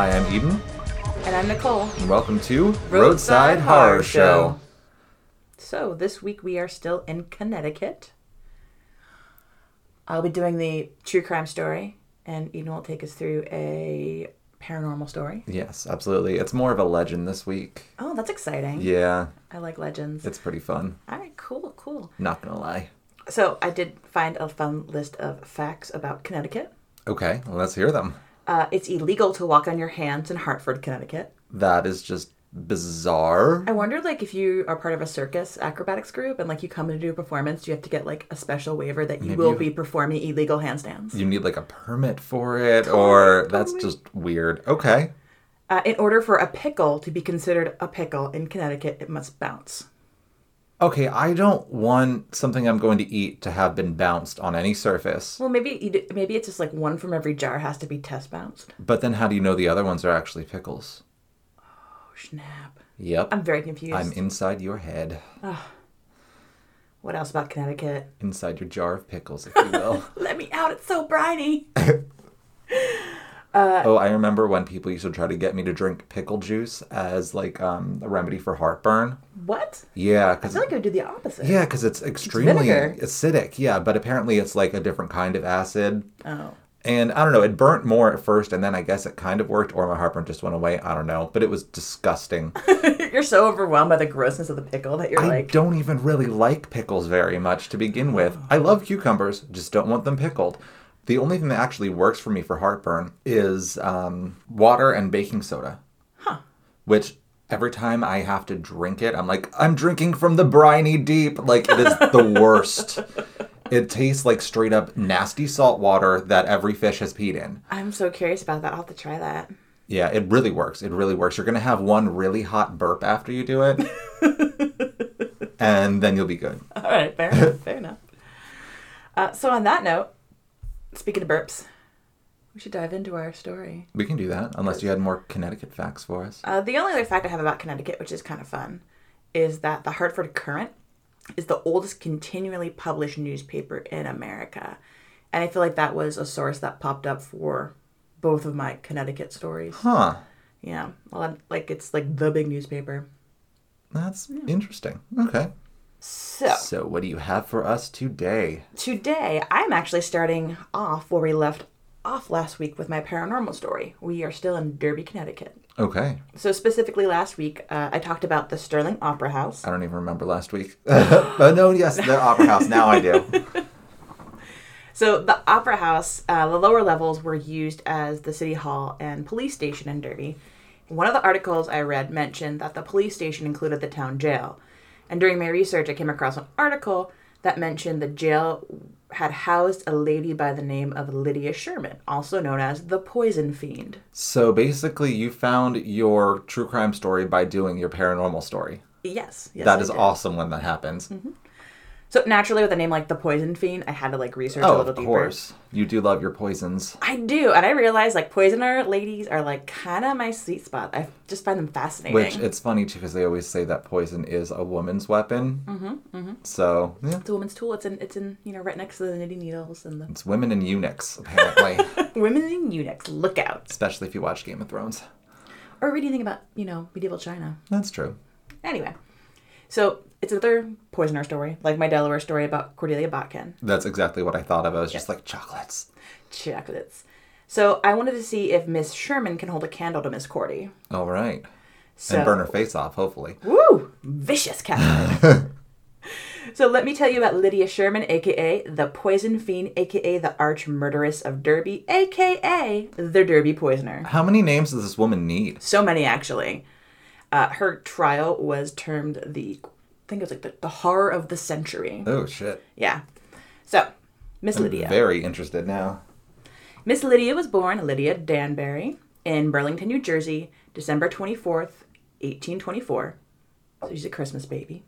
Hi, I'm Eden, And I'm Nicole. and welcome to Roadside, Horror Show. So, this week we are still in Connecticut. I'll be doing the true crime story, and Eden will take us through a paranormal story. Yes, absolutely. It's more of a legend this week. Oh, that's exciting. Yeah, I like legends. it's pretty fun. All right, cool, cool. Not gonna lie. So, I did find a fun list of facts about Connecticut. Okay, let's hear them. Uh, it's illegal to walk on your hands in Hartford, Connecticut. That is just bizarre. I wonder, like, if you are part of a circus acrobatics group and, like, you come in to do a performance, do you have to get, like, a special waiver that you Maybe will you- be performing illegal handstands? You need like a permit for it, or that's just weird. Okay. Uh, in order for a pickle to be considered a pickle in Connecticut, it must bounce. Okay, I don't want something I'm going to eat to have been bounced on any surface. Well, maybe maybe it's just like one from every jar has to be test bounced. But then how do you know the other ones are actually pickles? Oh snap! Yep. I'm very confused. I'm inside your head, What else about Connecticut? inside your jar of pickles, if you will. Let me out! It's so briny. oh, I remember when people used to try to get me to drink pickle juice as like um, a remedy for heartburn. What? Yeah, I because feel like I would do the opposite. yeah, because it's extremely vinegar. acidic. Yeah, but apparently it's like a different kind of acid. Oh. And I don't know, it burnt more at first, and then I guess it kind of worked, or my heartburn just went away. I don't know, but it was disgusting. you're so overwhelmed by the grossness of the pickle that you're I like, don't even really like pickles very much to begin with. I love cucumbers, just don't want them pickled. The only thing that actually works for me for heartburn is um, water and baking soda. Huh. Which every time I have to drink it, I'm like, I'm drinking from the briny deep. Like, it is the worst. it tastes like straight up nasty salt water that every fish has peed in. I'm so curious about that. I'll have to try that. Yeah, it really works. It really works. You're going to have one really hot burp after you do it, and then you'll be good. All right, fair enough. Fair enough. Uh, so on that note, speaking of burps, we should dive into our story. We can do that, unless you had more Connecticut facts for us. Uh, the only other fact I have about Connecticut, which is kind of fun, is that the Hartford Courant is the oldest continually published newspaper in America. And I feel like that was a source that popped up for both of my Connecticut stories. Huh. Yeah, well, like it's like the big newspaper. That's interesting. Okay. So So, what do you have for us today? today I'm actually starting off where we left off last week with my paranormal story. We are still in Derby, Connecticut. Okay. So specifically last week, uh, I talked about the Sterling Opera House. I don't even remember last week. no, yes, the Opera House. Now I do. So the Opera House, uh, the lower levels were used as the city hall and police station in Derby. One of the articles I read mentioned that the police station included the town jail. And during my research, I came across an article that mentioned the jail had housed a lady by the name of Lydia Sherman, also known as the Poison Fiend. So, basically, you found your true crime story by doing your paranormal story. Yes, yes that I is did. awesome when that happens. Mm-hmm. So naturally, with a name like the Poison Fiend, I had to like research a Oh, little of deeper. Of course. You do love your poisons. I do, and I realized like poisoner ladies are like kind of my sweet spot. I just find them fascinating. Which it's funny too because they always say that poison is a woman's weapon. Mm-hmm, So yeah, it's a woman's tool. It's in it's in you know right next to the knitting needles and the it's women and eunuchs apparently, women in eunuchs. Look out! especially if you watch Game of Thrones. Or read anything about you know medieval China. That's true. Anyway, so it's another poisoner story, like my Delaware story about Cordelia Botkin. That's exactly what I thought of. I was just like chocolates. Chocolates. So I wanted to see if Miss Sherman can hold a candle to Miss Cordy. All right, So and burn her face off. Hopefully. Woo! Vicious cat. so let me tell you about Lydia Sherman, aka the Poison Fiend, aka the Arch Murderess of Derby, aka the Derby Poisoner. How many names does this woman need? So many, actually. Uh, her trial was termed the, I think it was like the, the horror of the century. Oh shit. Yeah. So, Miss Lydia. Very interested now. Miss Lydia was born Lydia Danbury in Burlington, New Jersey, December 24th, 1824. So she's a Christmas baby.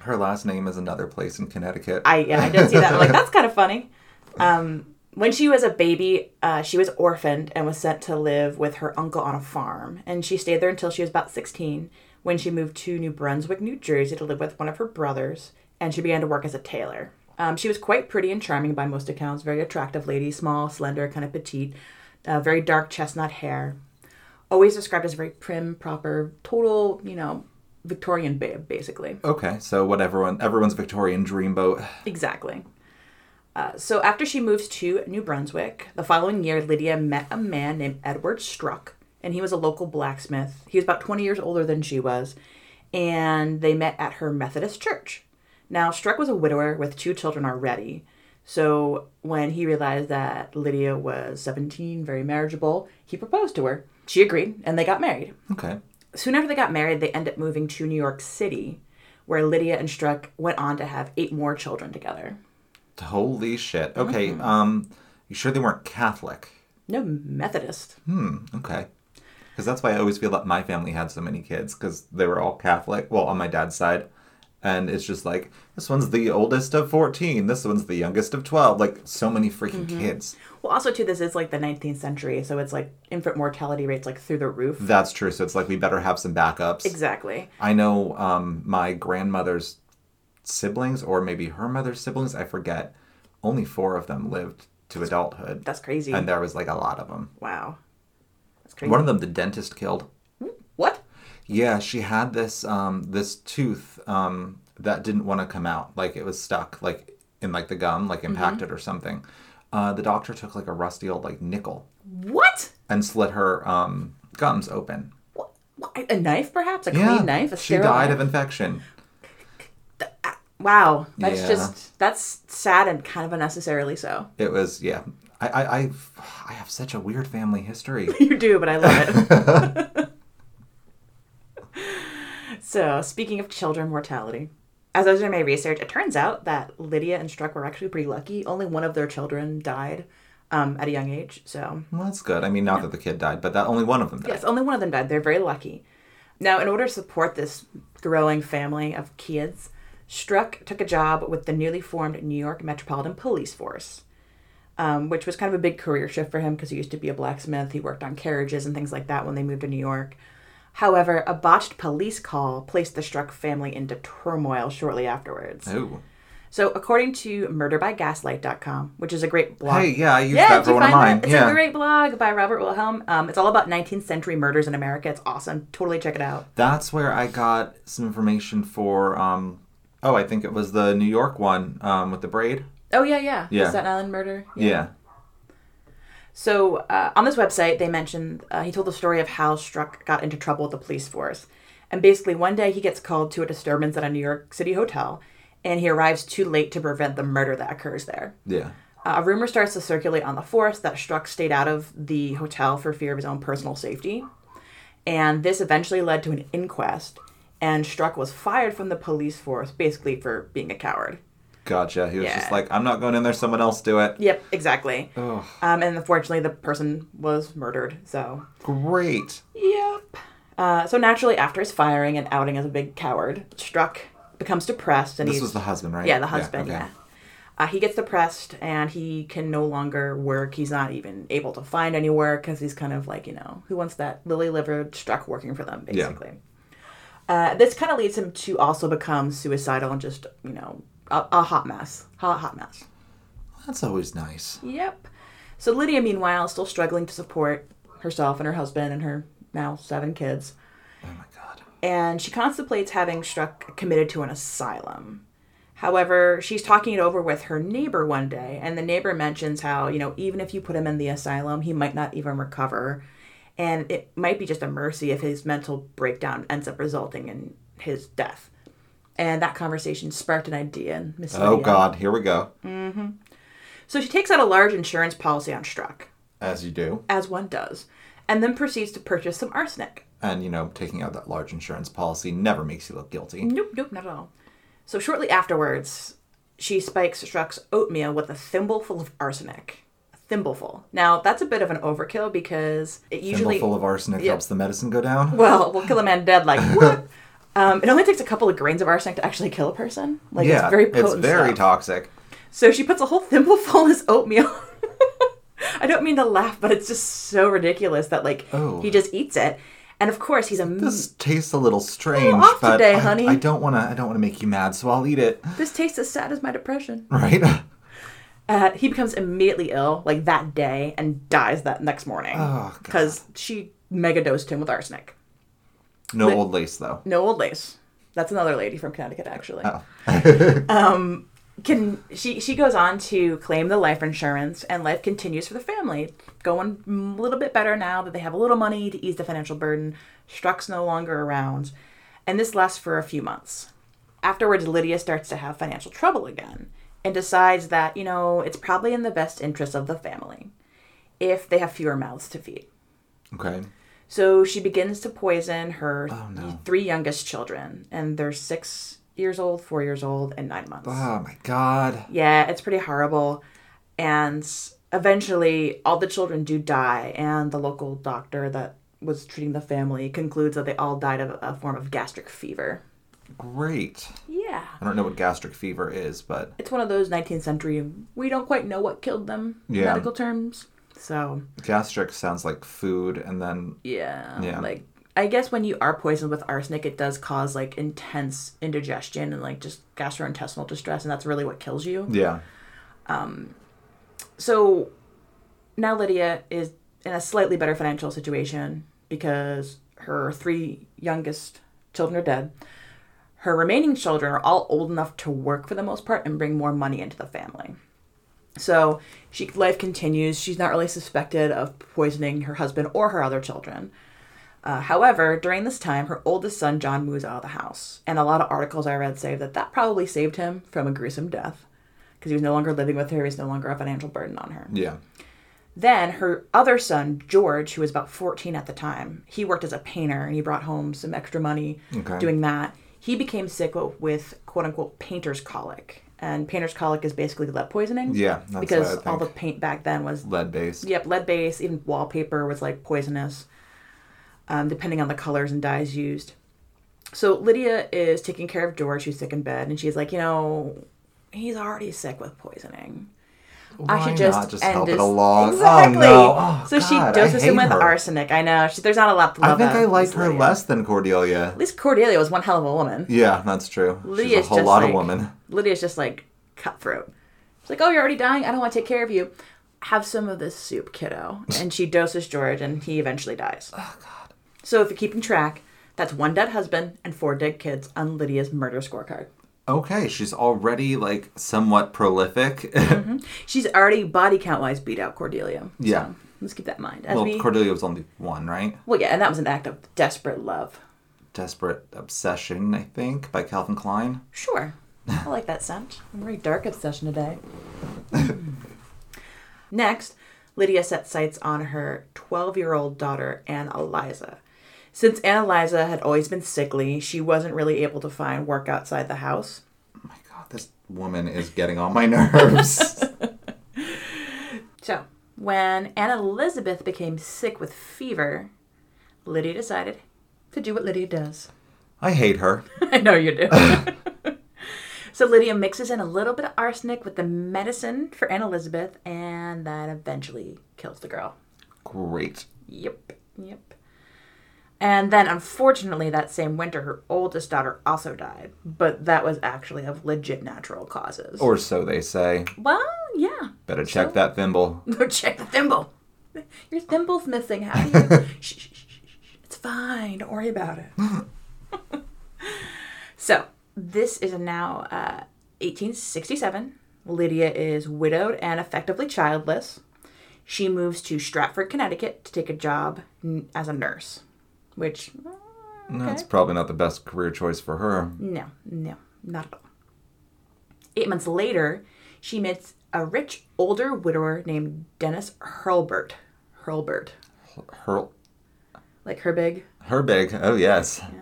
Her last name is another place in Connecticut. I yeah, I did see that. I'm like, that's kind of funny. Um, when she was a baby, uh, she was orphaned and was sent to live with her uncle on a farm. And she stayed there until she was about 16, when she moved to New Brunswick, New Jersey, to live with one of her brothers. And she began to work as a tailor. Um, she was quite pretty and charming by most accounts. Very attractive lady, small, slender, kind of petite, uh, very dark chestnut hair. always described as very prim, proper, total, you know, Victorian babe, basically. Okay, so what everyone everyone's Victorian dreamboat. Exactly. Uh, so after she moves to New Brunswick, the following year, Lydia met a man named Edward Struck, and he was a local blacksmith. He was about 20 years older than she was, and they met at her Methodist church. Now, Struck was a widower with two children already. So when he realized that Lydia was 17, very marriageable, he proposed to her. She agreed, and they got married. Okay. Soon after they got married, they ended up moving to New York City, where Lydia and Struck went on to have eight more children together. Holy shit. Okay, Mm-hmm. um, you sure they weren't Catholic? No Methodist. Hmm, okay. Because that's why I always feel that my family had so many kids, because they were all Catholic, well, on my dad's side. And it's just like, this one's the oldest of 14, this one's the youngest of 12. Like, so many freaking Mm-hmm. kids. Well, also too, this is like the 19th century, so it's like infant mortality rates like through the roof. That's true, so it's like we better have some backups. Exactly. I know um, my grandmother's siblings, or maybe her mother's siblings, I forget, only four of them lived to adulthood. That's crazy. And there was like a lot of them. wow. That's crazy. One of them, the dentist killed. what? Yeah, she had this um, this tooth um, that didn't want to come out. Like it was stuck, like in like the gum, like impacted or something. Uh, the doctor took like a rusty old like nickel What? and slit her um, gums open. What? What? A knife, perhaps? A Yeah, clean knife? A she died knife? of infection. Wow. That's Yeah. just, that's sad and kind of unnecessarily so. It was yeah. I I I've, I have such a weird family history. You do, but I love it. so, speaking of children mortality, as I was doing my research, it turns out that Lydia and Struck were actually pretty lucky. Only one of their children died um, at a young age. So, well, that's good. I mean, not that the kid died, but that only one of them died. yes, only one of them died. They're very lucky. Now, in order to support this growing family of kids, Struck took a job with the newly formed New York Metropolitan Police Force, um, which was kind of a big career shift for him because he used to be a blacksmith. He worked on carriages and things like that when they moved to New York. However, a botched police call placed the Struck family into turmoil shortly afterwards. Oh. So, according to murderbygaslight.com, which is a great blog. Hey, yeah, I used Yeah, that for one of mine. that? It's yeah. a great blog by Robert Wilhelm. Um, it's all about 19th century murders in America. It's awesome. Totally check it out. That's where I got some information for. Um, oh, I think it was the New York one um, with the braid. Oh yeah, yeah. The Yeah. Staten Island murder. Yeah. So uh, on this website, they mentioned uh, he told the story of how Struck got into trouble with the police force, and basically one day he gets called to a disturbance at a New York City hotel, and he arrives too late to prevent the murder that occurs there. Yeah. Uh, a rumor starts to circulate on the force that Struck stayed out of the hotel for fear of his own personal safety, and this eventually led to an inquest. And Struck was fired from the police force basically for being a coward. Gotcha. He was just like, I'm not going in there. Someone else do it. Yep, exactly. Um, and unfortunately, the person was murdered. So, great. yep. Uh, so naturally, after his firing and outing as a big coward, Struck becomes depressed, and This was the husband, right? yeah, the husband. okay. Yeah. Uh, he gets depressed and he can no longer work. He's not even able to find any work because he's kind of like, you know, who wants that lily livered Struck working for them, basically. Yeah. Uh, this kind of leads him to also become suicidal and just, you know, a, a hot mess. Hot, hot mess. That's always nice. Yep. So Lydia, meanwhile, is still struggling to support herself and her husband and her now seven kids. Oh my god. And she contemplates having Struck committed to an asylum. However, she's talking it over with her neighbor one day, and the neighbor mentions how, you know, even if you put him in the asylum, he might not even recover. And it might be just a mercy if his mental breakdown ends up resulting in his death. And that conversation sparked an idea in Miss Oh Lydia. god, here we go. Mm-hmm. So she takes out a large insurance policy on Struck. As you do. as one does, and then proceeds to purchase some arsenic. And you know, taking out that large insurance policy never makes you look guilty. Nope, nope, not at all. So shortly afterwards, she spikes Struck's oatmeal with a thimbleful of arsenic. Thimbleful. Now that's a bit of an overkill because it usually Thimble full of arsenic Yep. helps the medicine go down. well we'll kill a man dead. Like what? um, it only takes a couple of grains of arsenic to actually kill a person. Like yeah, it's very potent. it's very stuff. toxic. So she puts a whole thimbleful in his oatmeal. I don't mean to laugh, but it's just so ridiculous that like Oh. he just eats it. And of course he's a This tastes a little strange, off but today, I, honey. I don't want to. I don't want to make you mad, so I'll eat it. this tastes as sad as my depression. Right? Uh, he becomes immediately ill, like that day, and dies that next morning. Oh, Because she mega dosed him with arsenic. No But- old lace though. No old lace. That's another lady from Connecticut, actually. Oh. um, can she? She goes on to claim the life insurance, and life continues for the family, going a little bit better now that they have a little money to ease the financial burden. Struck's no longer around, and this lasts for a few months. Afterwards, Lydia starts to have financial trouble again, and decides that you know it's probably in the best interest of the family if they have fewer mouths to feed. Okay. So she begins to poison her Oh, no. three youngest children, and they're six years old, four years old, and nine months. Oh my god. Yeah, it's pretty horrible. And eventually, all the children do die, and the local doctor that was treating the family concludes that they all died of a form of gastric fever. Great. Yeah. I don't know what gastric fever is, but It's one of those 19th century, we don't quite know what killed them in Yeah. medical terms. So, gastric sounds like food and then yeah. Yeah. Like, I guess when you are poisoned with arsenic, it does cause like intense indigestion and like just gastrointestinal distress, and that's really what kills you. yeah. Um. So now Lydia is in a slightly better financial situation because her three youngest children are dead. Her remaining children are all old enough to work for the most part and bring more money into the family. So she life continues. She's not really suspected of poisoning her husband or her other children. Uh, however, during this time, her oldest son John moves out of the house, and a lot of articles I read say that that probably saved him from a gruesome death because he was no longer living with her. He was no longer a financial burden on her. Yeah. Then her other son, George, who was about 14 at the time, he worked as a painter and he brought home some extra money Okay. doing that. He became sick with quote unquote painter's colic. And painter's colic is basically lead poisoning. Yeah, that's because all the paint back then was, Lead based. yep, lead based, even wallpaper was like poisonous, um, depending on the colors and dyes used. So Lydia is taking care of George, who's sick in bed, and she's like, you know, he's already sick with poisoning. I should just, not just end help it along? Exactly. Oh no. Oh, so she God, I doses him with her. arsenic. I know. She, there's not a lot to love. I think I about like her Lydia. less than Cordelia. At least Cordelia was one hell of a woman. Yeah, that's true. Lydia's She's a whole just lot like, of woman. Lydia's just like cutthroat. She's like, "Oh, you're already dying. I don't want to take care of you. Have some of this soup, kiddo." And she doses George, and he eventually dies. Oh God. So if you're keeping track, that's one dead husband and four dead kids on Lydia's murder scorecard. Okay, she's already like somewhat prolific. Mm-hmm. She's already body count wise beat out Cordelia. So Yeah. let's keep that in mind. As well, we, Cordelia was only one, right? well, yeah, and that was an act of desperate love. Desperate Obsession, I think, by Calvin Klein. Sure. I like that scent. A very dark obsession today. Next, Lydia set sights on her 12 year old daughter, Anne Eliza. Since Anne Eliza had always been sickly, she wasn't really able to find work outside the house. Oh my god, this woman is getting on my nerves. So, when Anne Elizabeth became sick with fever, Lydia decided to do what Lydia does. I hate her. I know you do. so Lydia mixes in a little bit of arsenic with the medicine for Aunt Elizabeth, and that eventually kills the girl. Great. Yep, yep. And then, unfortunately, that same winter, her oldest daughter also died, but that was actually of legit natural causes. Or so they say. well, yeah. Better check that thimble. Go check the thimble. Your thimble's missing. How do you? shh, shh, shh, shh, shh. It's fine. Don't worry about it. so this is now uh, 1867. Lydia is widowed and effectively childless. She moves to Stratford, Connecticut, to take a job as a nurse, which uh, That's probably not the best career choice for her. no, no, not at all. Eight months later, she meets a rich older widower named Dennis Hurlbert. Hurlbert. Hurl. Like Herbig. her big. Oh yes. Yeah.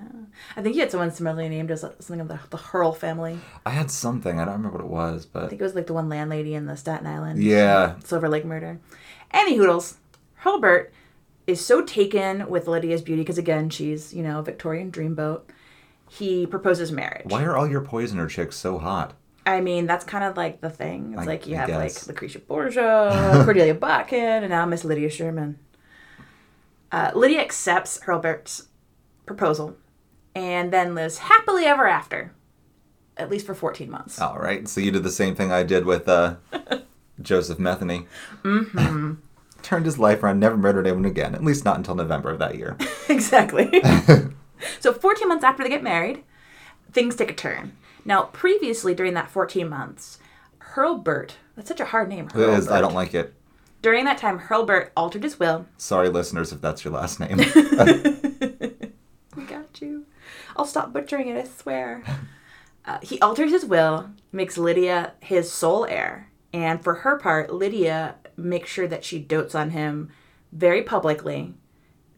I think you had someone similarly named as something of the, the Hurl family. I had something. I don't remember what it was, but I think it was like the one landlady in the Staten Island. yeah. Silver Lake murder. Any hoodles, Hurlbert is so taken with Lydia's beauty because again she's you know a Victorian dreamboat. He proposes marriage. Why are all your poisoner chicks so hot? I mean, that's kind of like the thing. It's I- like you I have guess. like Lucretia Borgia, Cordelia Botkin, and now Miss Lydia Sherman. Uh, Lydia accepts Hurlbert's proposal and then lives happily ever after, at least for 14 months. All right. So you did the same thing I did with uh, Joseph Metheny. Turned his life around, never murdered anyone again, at least not until November of that year. exactly. so 14 months after they get married, things take a turn. Now, previously during that 14 months, Hurlbert, that's such a hard name. It is, I don't like it. During that time, Hurlbert altered his will. Sorry, listeners, if that's your last name. I got you. I'll stop butchering it, I swear. Uh, he alters his will, makes Lydia his sole heir, and for her part, Lydia makes sure that she dotes on him very publicly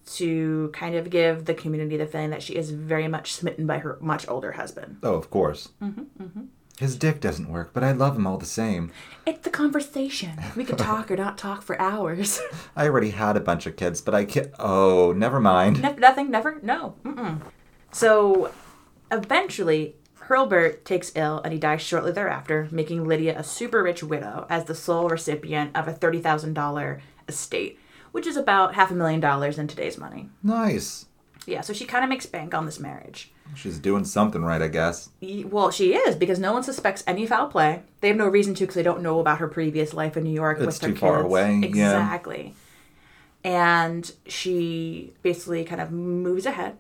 to kind of give the community the feeling that she is very much smitten by her much older husband. oh, of course. Mm-hmm, mm-hmm. His dick doesn't work, but I love him all the same. It's the conversation. We could talk or not talk for hours. I already had a bunch of kids, but I can't. Oh, never mind. Ne- nothing, never, no. Mm-mm. So eventually, Hurlbert takes ill and he dies shortly thereafter, making Lydia a super rich widow as the sole recipient of a $30,000 estate, which is about half a million dollars in today's money. Nice. Yeah, so she kind of makes bank on this marriage. She's doing something right, I guess. Well, she is because no one suspects any foul play. They have no reason to because they don't know about her previous life in New York It's with too far kids. away, yeah. Exactly. And she basically kind of moves ahead.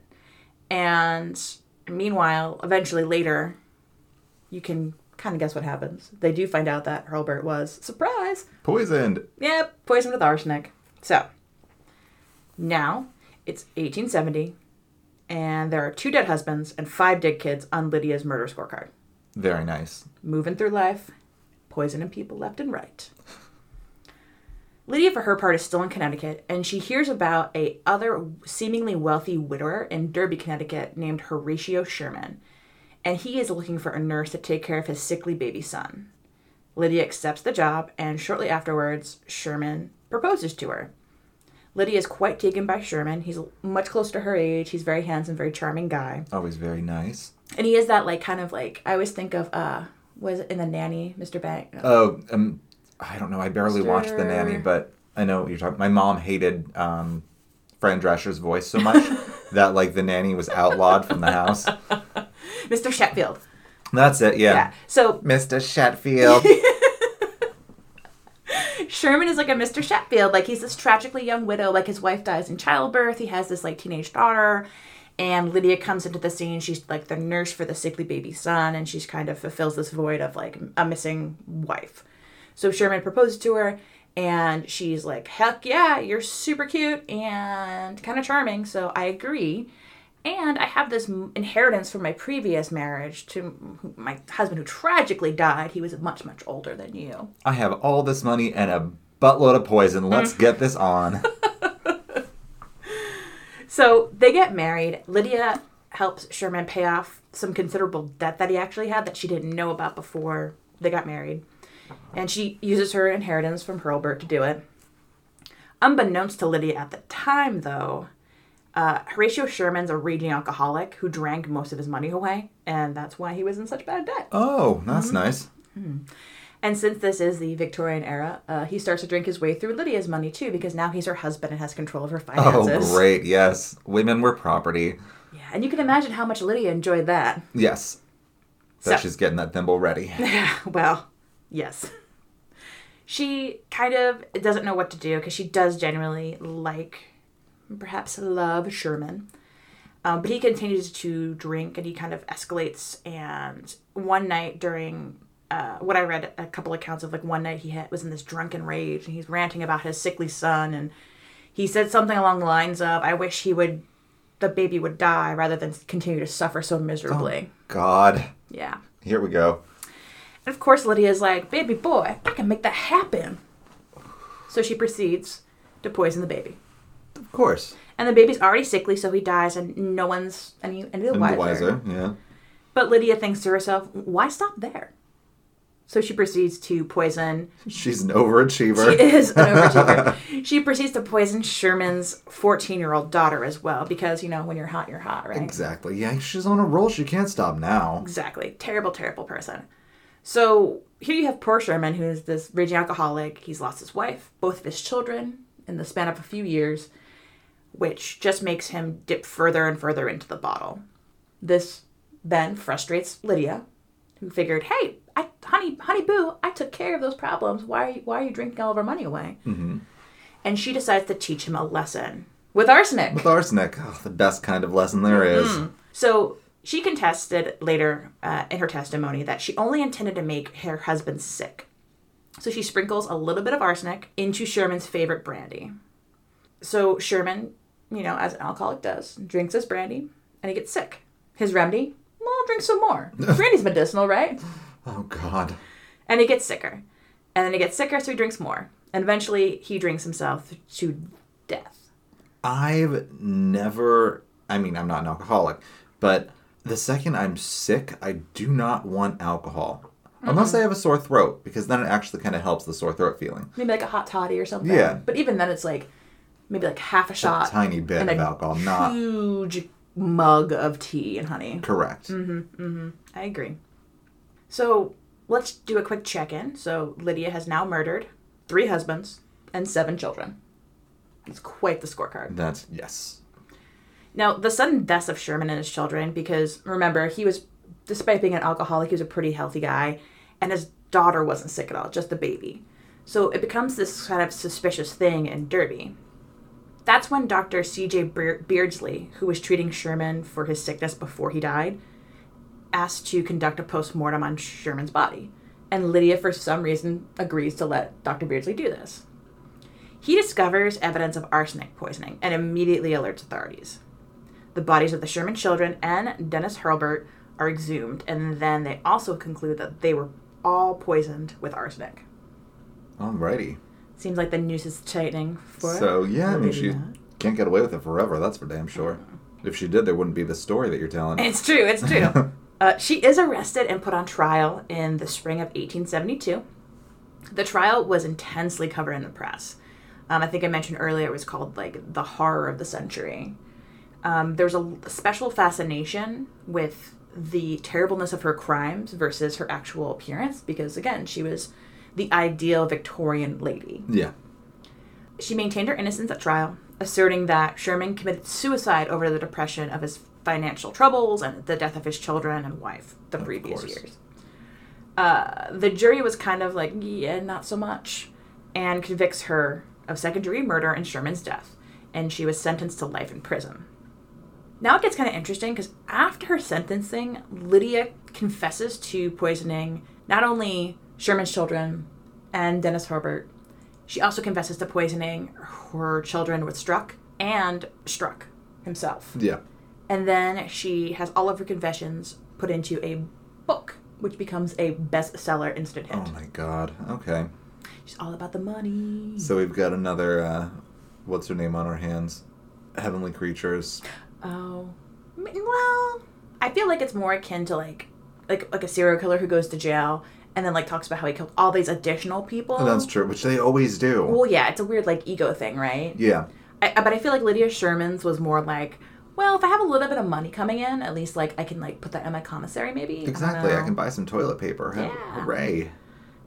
And meanwhile, eventually later, you can kind of guess what happens. They do find out that Hurlbert was surprise. Poisoned. Yep, poisoned with arsenic. So now it's 1870, and there are two dead husbands and five dead kids on Lydia's murder scorecard. Very nice. Moving through life, poisoning people left and right. Lydia, for her part, is still in Connecticut, and she hears about a other seemingly wealthy widower in Derby, Connecticut, named Horatio Sherman, and he is looking for a nurse to take care of his sickly baby son. Lydia accepts the job, and shortly afterwards, Sherman proposes to her. Lydia is quite taken by Sherman. He's much close to her age. He's very handsome, very charming guy. Always very nice. And he is that like kind of like I always think of uh was it in the nanny, Mr. Bank? Oh, um, I don't know. I barely watched The Nanny, but I know what you're talking. My mom hated um, Fran Drescher's voice so much that like The Nanny was outlawed from the house. Mr. Sheffield. That's it. Yeah. Yeah. So Mr. Shatfield. Sherman is like a Mr. Sheffield. Like he's this tragically young widow. Like his wife dies in childbirth. He has this like teenage daughter. And Lydia comes into the scene. She's like the nurse for the sickly baby son, and she's kind of fulfills this void of like a missing wife. So Sherman proposes to her, and she's like, "Heck yeah, you're super cute and kind of charming." So I agree. And I have this inheritance from my previous marriage to my husband who tragically died. He was much, much older than you. I have all this money and a buttload of poison. Let's get this on. So they get married. Lydia helps Sherman pay off some considerable debt that he actually had that she didn't know about before they got married. And she uses her inheritance from Hurlbert to do it. Unbeknownst to Lydia at the time, though, uh, Horatio Sherman's a raging alcoholic who drank most of his money away, and that's why he was in such bad debt. Oh, that's nice. And since this is the Victorian era, uh, he starts to drink his way through Lydia's money too, because now he's her husband and has control of her finances. Oh, great. Yes. Women were property. Yeah, and you can imagine how much Lydia enjoyed that. Yes. That So- she's getting that thimble ready. Yeah, well, yes. She kind of doesn't know what to do because she does genuinely like, perhaps love Sherman. Um, but he continues to drink and he kind of escalates. And one night during uh, what I read a couple accounts of, like one night he had, was in this drunken rage and he's ranting about his sickly son. And he said something along the lines of, I wish he would, the baby would die rather than continue to suffer so miserably. God. Yeah. Here we go. And of course, Lydia's like, baby boy, I can make that happen. So she proceeds to poison the baby. Of course. And the baby's already sickly, so he dies, and no one's any, any the wiser. wiser. Yeah. But Lydia thinks to herself, why stop there? So she proceeds to poison. She's an overachiever. She is an overachiever. she proceeds to poison Sherman's 14 year old daughter as well, because, you know, when you're hot, you're hot, right? Exactly. Yeah, she's on a roll. She can't stop now. Exactly. Terrible, terrible person. So here you have poor Sherman, who is this raging alcoholic. He's lost his wife, both of his children in the span of a few years, which just makes him dip further and further into the bottle. This then frustrates Lydia, who figured, "Hey, I, honey, honey boo, I took care of those problems. Why, are you, why are you drinking all of our money away?" Mm-hmm. and she decides to teach him a lesson with arsenic. With arsenic, oh, the best kind of lesson there is. So she contested later uh, in her testimony that she only intended to make her husband sick. So she sprinkles a little bit of arsenic into Sherman's favorite brandy. So Sherman, you know, as an alcoholic does, drinks this brandy and he gets sick. His remedy? Well, drink some more. Brandy's medicinal, right? Oh God. And he gets sicker. And then he gets sicker, so he drinks more. And eventually he drinks himself to death. I've never. I mean, I'm not an alcoholic, but the second I'm sick, I do not want alcohol. Unless I have a sore throat, because then it actually kind of helps the sore throat feeling. Maybe like a hot toddy or something. Yeah. But even then, it's like maybe like half a shot. A tiny bit of alcohol, not huge mug of tea and honey. correct. Mm-hmm. I agree. So let's do a quick check in. So Lydia has now murdered three husbands and seven children. It's quite the scorecard. That's yes. Now, the sudden deaths of Sherman and his children, because remember, he was, despite being an alcoholic, he was a pretty healthy guy, and his daughter wasn't sick at all, just the baby. So it becomes this kind of suspicious thing in Derby. That's when Dr. C.J. Beardsley, who was treating Sherman for his sickness before he died, asked to conduct a post mortem on Sherman's body. And Lydia, for some reason, agrees to let Dr. Beardsley do this. He discovers evidence of arsenic poisoning and immediately alerts authorities. The bodies of the Sherman children and Dennis Hurlbert are exhumed, and then they also conclude that they were all poisoned with arsenic. Alrighty. Seems like the noose is tightening for. So yeah, I mean, she Lydia. can't get away with it forever. That's for damn sure. If she did, there wouldn't be the story that you're telling. It's true, it's true. uh, she is arrested and put on trial in the spring of 1872. The trial was intensely covered in the press. Um, I think I mentioned earlier it was called like the horror of the century. Um, there was a special fascination with the terribleness of her crimes versus her actual appearance because, again, she was the ideal Victorian lady. Yeah. She maintained her innocence at trial, asserting that Sherman committed suicide over the depression of his financial troubles and the death of his children and wife the previous course. years. Uh, the jury was kind of like, yeah, not so much, and convicts her of second degree murder and Sherman's death, and she was sentenced to life in prison. Now it gets kind of interesting because after her sentencing, Lydia confesses to poisoning not only Sherman's children and Dennis Herbert, she also confesses to poisoning her children with Struck and Struck himself. Yeah. And then she has all of her confessions put into a book, which becomes a bestseller instant hit. Oh my god. Okay. She's all about the money. So we've got another. uh What's her name on our hands? Heavenly creatures. Oh, I well, I feel like it's more akin to like, like like a serial killer who goes to jail and then like talks about how he killed all these additional people. Oh, that's true, which they always do. Well, yeah, it's a weird like ego thing, right? Yeah. I, I- but I feel like Lydia Sherman's was more like, well, if I have a little bit of money coming in, at least like I can like put that in my commissary, maybe. Exactly. I know. can buy some toilet paper. Yeah. Hooray.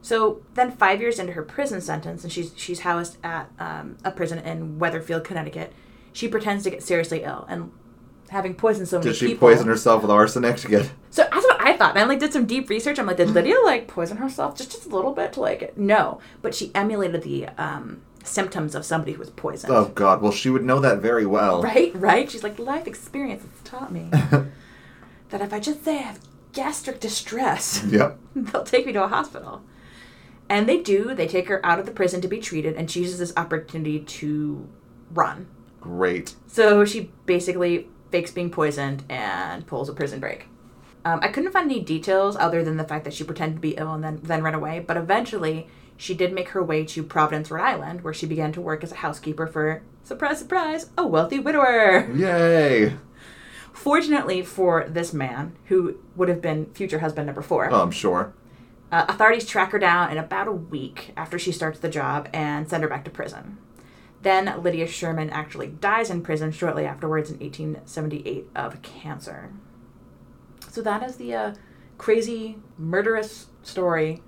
So then, five years into her prison sentence, and she's she's housed at um, a prison in Wethersfield, Connecticut. She pretends to get seriously ill and having poisoned so many Did she people. poison herself with arsenic to get? So that's what I thought. And I like did some deep research. I'm like, did Lydia like poison herself just just a little bit to like no, but she emulated the um, symptoms of somebody who was poisoned. Oh God. Well, she would know that very well. Right, right. She's like life experience has taught me that if I just say I have gastric distress, Yep. they'll take me to a hospital. And they do. They take her out of the prison to be treated, and she uses this opportunity to run. Great. So she basically fakes being poisoned and pulls a prison break. Um, I couldn't find any details other than the fact that she pretended to be ill and then then ran away. But eventually, she did make her way to Providence, Rhode Island, where she began to work as a housekeeper for surprise, surprise, a wealthy widower. Yay. Fortunately for this man, who would have been future husband number four, Oh, I'm sure. uh, authorities track her down in about a week after she starts the job and send her back to prison. Then Lydia Sherman actually dies in prison shortly afterwards in 1878 of cancer. So that is the uh, crazy, murderous story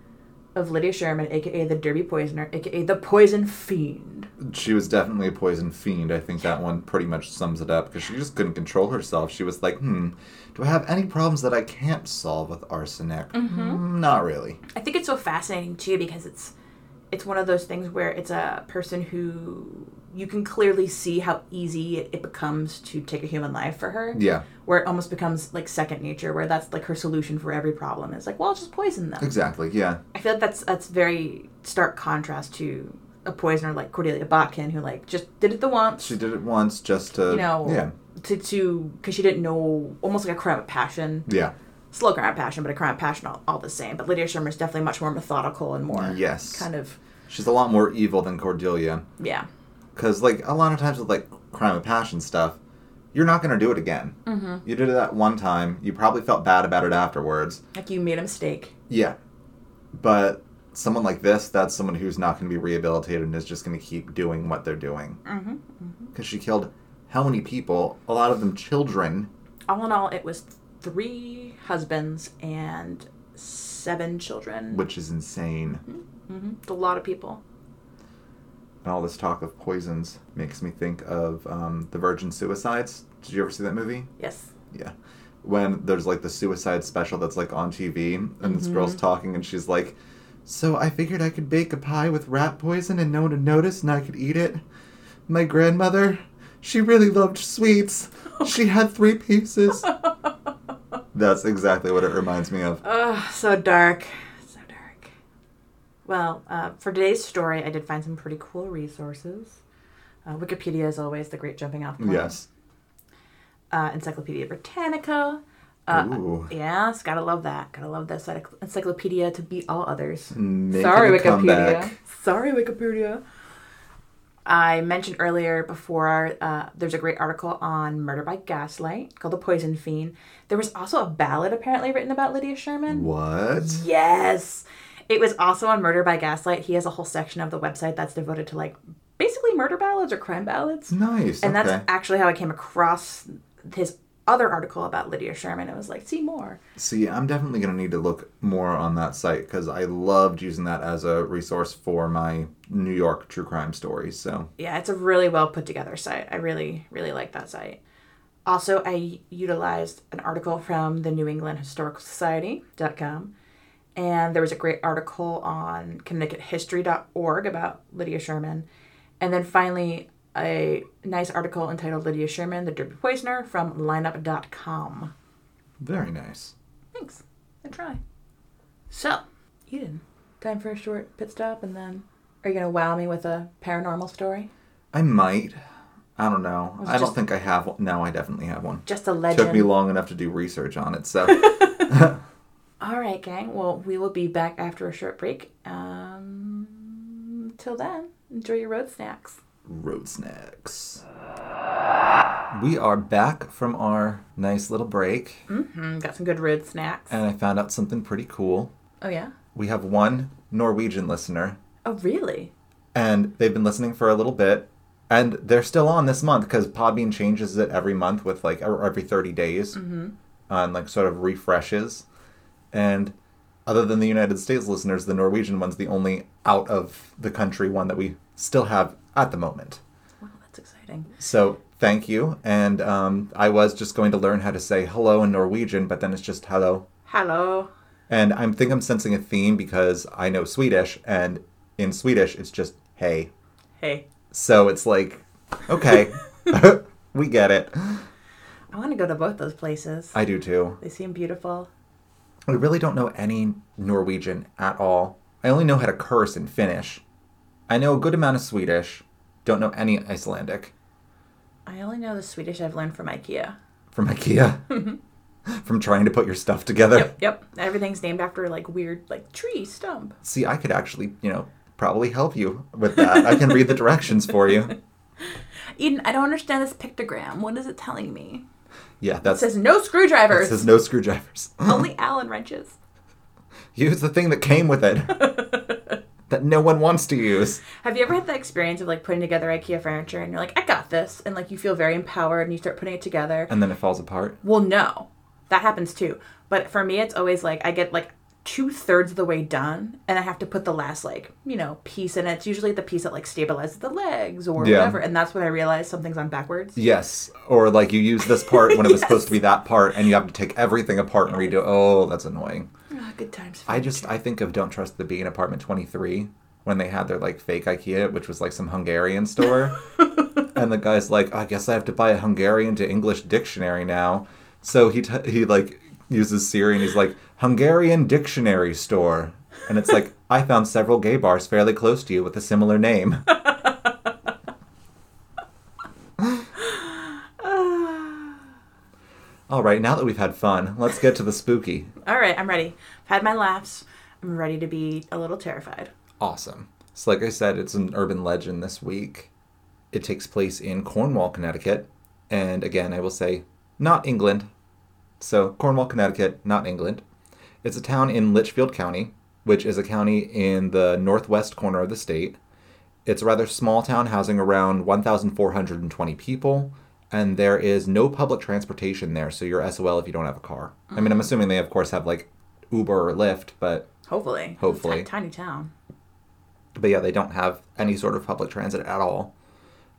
of Lydia Sherman, aka the Derby Poisoner, aka the Poison Fiend. She was definitely a poison fiend. I think that one pretty much sums it up because she just couldn't control herself. She was like, hmm, do I have any problems that I can't solve with arsenic? Mm-hmm. not really. I think it's so fascinating too because it's it's one of those things where it's a person who you can clearly see how easy it, becomes to take a human life for her. Yeah, Where it almost becomes like second nature, where that's like her solution for every problem. It's like, well, just poison them. exactly. Yeah, I feel like that's that's very stark contrast to a poisoner like Cordelia Botkin, who like just did it the once. she did it once just to you know, yeah, to to because she didn't know almost like a crime of passion, yeah, slow crime of passion, but a crime of passion all, all the same. But Lydia Shermer's definitely much more methodical and more yes. kind of She's a lot more evil than Cordelia. yeah Because, like, a lot of times with, like, crime of passion stuff, you're not going to do it again. Mm-hmm. You did it that one time. You probably felt bad about it afterwards. like you made a mistake. Yeah. But someone like this, that's someone who's not going to be rehabilitated and is just going to keep doing what they're doing. Mm-hmm. Because she killed how many people? A lot of them children. All in all, it was three husbands and seven children. which is insane. hmm It's a lot of people. And all this talk of poisons makes me think of um, the Virgin Suicides. Did you ever see that movie? Yes. Yeah. When there's like the suicide special that's like on TV, and this girl's talking, and she's like, So I figured I could bake a pie with rat poison and no one would notice and I could eat it. My grandmother, she really loved sweets. She had three pieces. That's exactly what it reminds me of. Oh, so dark. So dark. Well, uh, for today's story, I did find some pretty cool resources. Uh, Wikipedia is always the great jumping off point. Yes. Uh, Encyclopedia Britannica. Uh, Ooh. yes, gotta love that. Gotta love that encyclopedia to beat all others. Making Sorry, Wikipedia. comeback. Sorry, Wikipedia. I mentioned earlier before uh, there's a great article on Murder by Gaslight called The Poison Fiend. There was also a ballad apparently written about Lydia Sherman. What? Yes. It was also on Murder by Gaslight. He has a whole section of the website that's devoted to like basically murder ballads or crime ballads. Nice. And okay. that's actually how I came across his other article about Lydia Sherman. It was like, see more. See, I'm definitely going to need to look more on that site because I loved using that as a resource for my New York true crime stories. So, Yeah, it's a really well put together site. I really, really like that site. Also, I utilized an article from the New England Historical Society.com. And there was a great article on ConnecticutHistory.org about Lydia Sherman. And then finally, a nice article entitled Lydia Sherman, the Derby Poisoner from lineup.com. very nice. Thanks. I try. So, Eden, time for a short pit stop, and then are you going to wow me with a paranormal story? I might. I don't know. I don't think I have one. No, I definitely have one. Just a legend. Took me long enough to do research on it. So, All right, gang. Well, we will be back after a short break. Um, till then, enjoy your road snacks. Road snacks. We are back from our nice little break, Mm-hmm. Got some good road snacks. and I found out something pretty cool. oh yeah. We have one Norwegian listener Oh really? and they've been listening for a little bit and they're still on this month because podbean changes it every month with like every 30 days Mm-hmm. and like sort of refreshes and other than the united states listeners the norwegian one's the only out of the country one that we still have at the moment Wow, that's exciting. so thank you and um, i was just going to learn how to say hello in norwegian but then it's just hello Hello. and i think i'm sensing a theme because i know swedish and in swedish it's just hey Hey. so it's like, okay, we get it. I want to go to both those places. I do too. They seem beautiful. I really don't know any Norwegian at all. I only know how to curse in Finnish. I know a good amount of Swedish. Don't know any Icelandic. I only know the Swedish I've learned from IKEA. From IKEA. Mm-hmm. From trying to put your stuff together. Yep. Yep. Everything's named after like weird like tree stump. See, I could actually, you know, probably help you with that. I can read the directions for you. Eden, I don't understand this pictogram. What is it telling me? Yeah, that says no it screwdrivers. says no screwdrivers. Only Allen wrenches. Use the thing that came with it. That no one wants to use. Have you ever had that experience of like putting together IKEA furniture and you're like, I got this, and like you feel very empowered and you start putting it together? And then it falls apart. Well, no, that happens too. But for me, it's always like I get like two thirds of the way done, and I have to put the last like you know piece in. It's usually the piece that like stabilizes the legs or Yeah. whatever, and that's when I realize something's on backwards. Yes, or like you use this part when it was Yes. supposed to be that part, and you have to take everything apart and redo. Oh, that's annoying. Good times. I just I think of Don't Trust the Bee in Apartment Twenty Three when they had their like fake IKEA, which was like some Hungarian store. and the guy's like, I guess I have to buy a Hungarian to English dictionary now. So he t- he like uses Siri and he's like Hungarian dictionary store, and it's like I found several gay bars fairly close to you with a similar name. All right, now that we've had fun, let's get to the spooky. All right, I'm ready. I've had my laughs. I'm ready to be a little terrified. Awesome. So, like I said, it's an urban legend this week. It takes place in Cornwall, Connecticut. And again, I will say, not England. So, Cornwall, Connecticut, not England. It's a town in Litchfield County, which is a county in the northwest corner of the state. It's a rather small town housing around 1,420 people, and there is no public transportation there, so you're SOL if you don't have a car. I mean, I'm assuming they, of course, have like Uber or Lyft, but Hopefully. Hopefully. It's a tiny town. but yeah, they don't have any sort of public transit at all.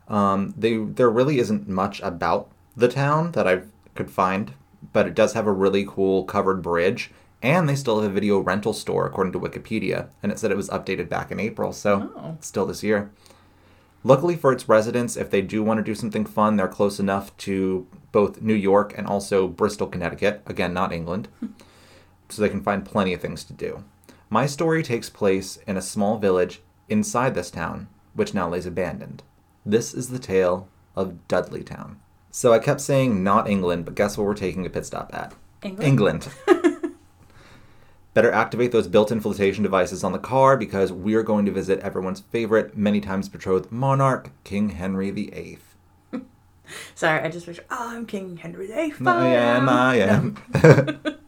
Um, they there really isn't much about the town that I could find, but it does have a really cool covered bridge, and they still have a video rental store according to Wikipedia, and it said it was updated back in April, so Oh. still this year. Luckily for its residents, if they do want to do something fun, they're close enough to both New York and also Bristol, Connecticut. Again, not England. so they can find plenty of things to do. My story takes place in a small village inside this town, which now lays abandoned. This is the tale of Dudley Town. So I kept saying not England, but guess where we're taking a pit stop at? England. England. Better activate those built in flotation devices on the car because we're going to visit everyone's favorite, many times betrothed monarch, King Henry VIII. Sorry, I just picture, oh, I'm King Henry VIII. I am, I am.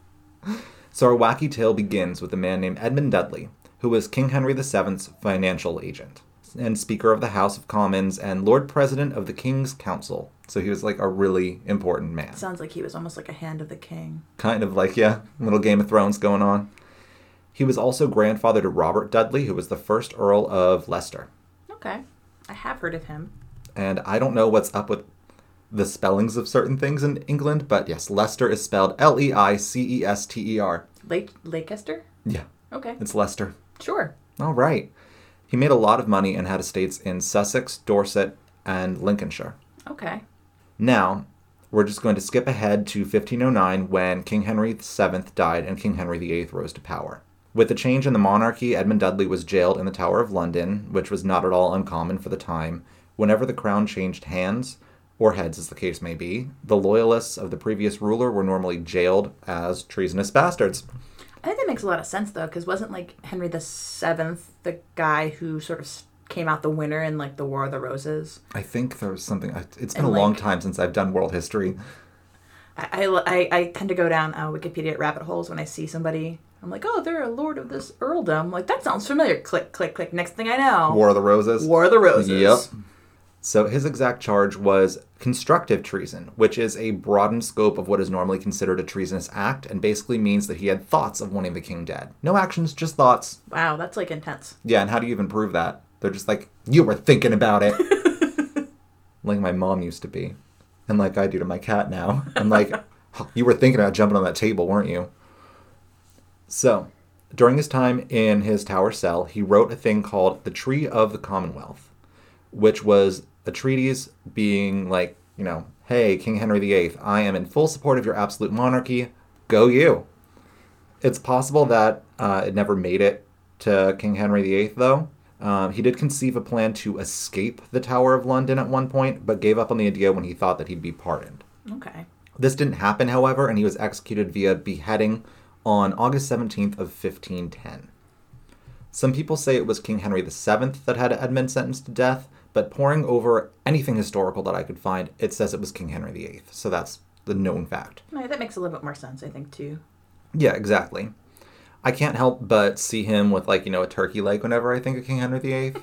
so our wacky tale begins with a man named Edmund Dudley, who was King Henry VII's financial agent and Speaker of the House of Commons and Lord President of the King's Council. So he was like a really important man. Sounds like he was almost like a hand of the king. Kind of like, yeah, little Game of Thrones going on. He was also grandfather to Robert Dudley, who was the first Earl of Leicester. Okay. I have heard of him. And I don't know what's up with the spellings of certain things in England, but yes, Leicester is spelled L E I C E S T E R. Lake Leicester? Yeah, Okay. it's Leicester. Sure. All right. He made a lot of money and had estates in Sussex, Dorset, and Lincolnshire. Okay. Now, we're just going to skip ahead to 1509 when King Henry VII died and King Henry VIII rose to power. With the change in the monarchy, Edmund Dudley was jailed in the Tower of London, which was not at all uncommon for the time. Whenever the crown changed hands, or heads as the case may be, the loyalists of the previous ruler were normally jailed as treasonous bastards. I think that makes a lot of sense though, because wasn't like Henry the Seventh the guy who sort of came out the winner in like the War of the Roses? I think there was something. It's been And, a long like- time since I've done world history. I, I, I, tend to go down uh, Wikipedia rabbit holes when I see somebody. I'm like, oh, they're a lord of this earldom. like that sounds familiar. Click, click, click. Next thing I know, War of the Roses. War of the Roses. Yep. So his exact charge was constructive treason, which is a broadened scope of what is normally considered a treasonous act and basically means that he had thoughts of wanting the king dead. No actions, just thoughts. Wow, that's like intense. Yeah, and how do you even prove that? They're just like, you were thinking about it. like my mom used to be. And like I do to my cat now. I'm like, oh, you were thinking about jumping on that table, weren't you? So, during his time in his tower cell, he wrote a thing called the Tree of the Commonwealth, which was a treatise being like, you know, hey, King Henry VIII, I am in full support of your absolute monarchy. Go you. It's possible that uh, it never made it to King Henry VIII, though. Um, he did conceive a plan to escape the Tower of London at one point, but gave up on the idea when he thought that he'd be pardoned. Okay. This didn't happen, however, and he was executed via beheading on August 17th of 1510. Some people say it was King Henry VII that had Edmund sentenced to death, but poring over anything historical that I could find, it says it was King Henry VIII. So that's the known fact. No, that makes a little bit more sense, I think, too. Yeah, exactly. I can't help but see him with like, you know, a turkey leg whenever I think of King Henry VIII.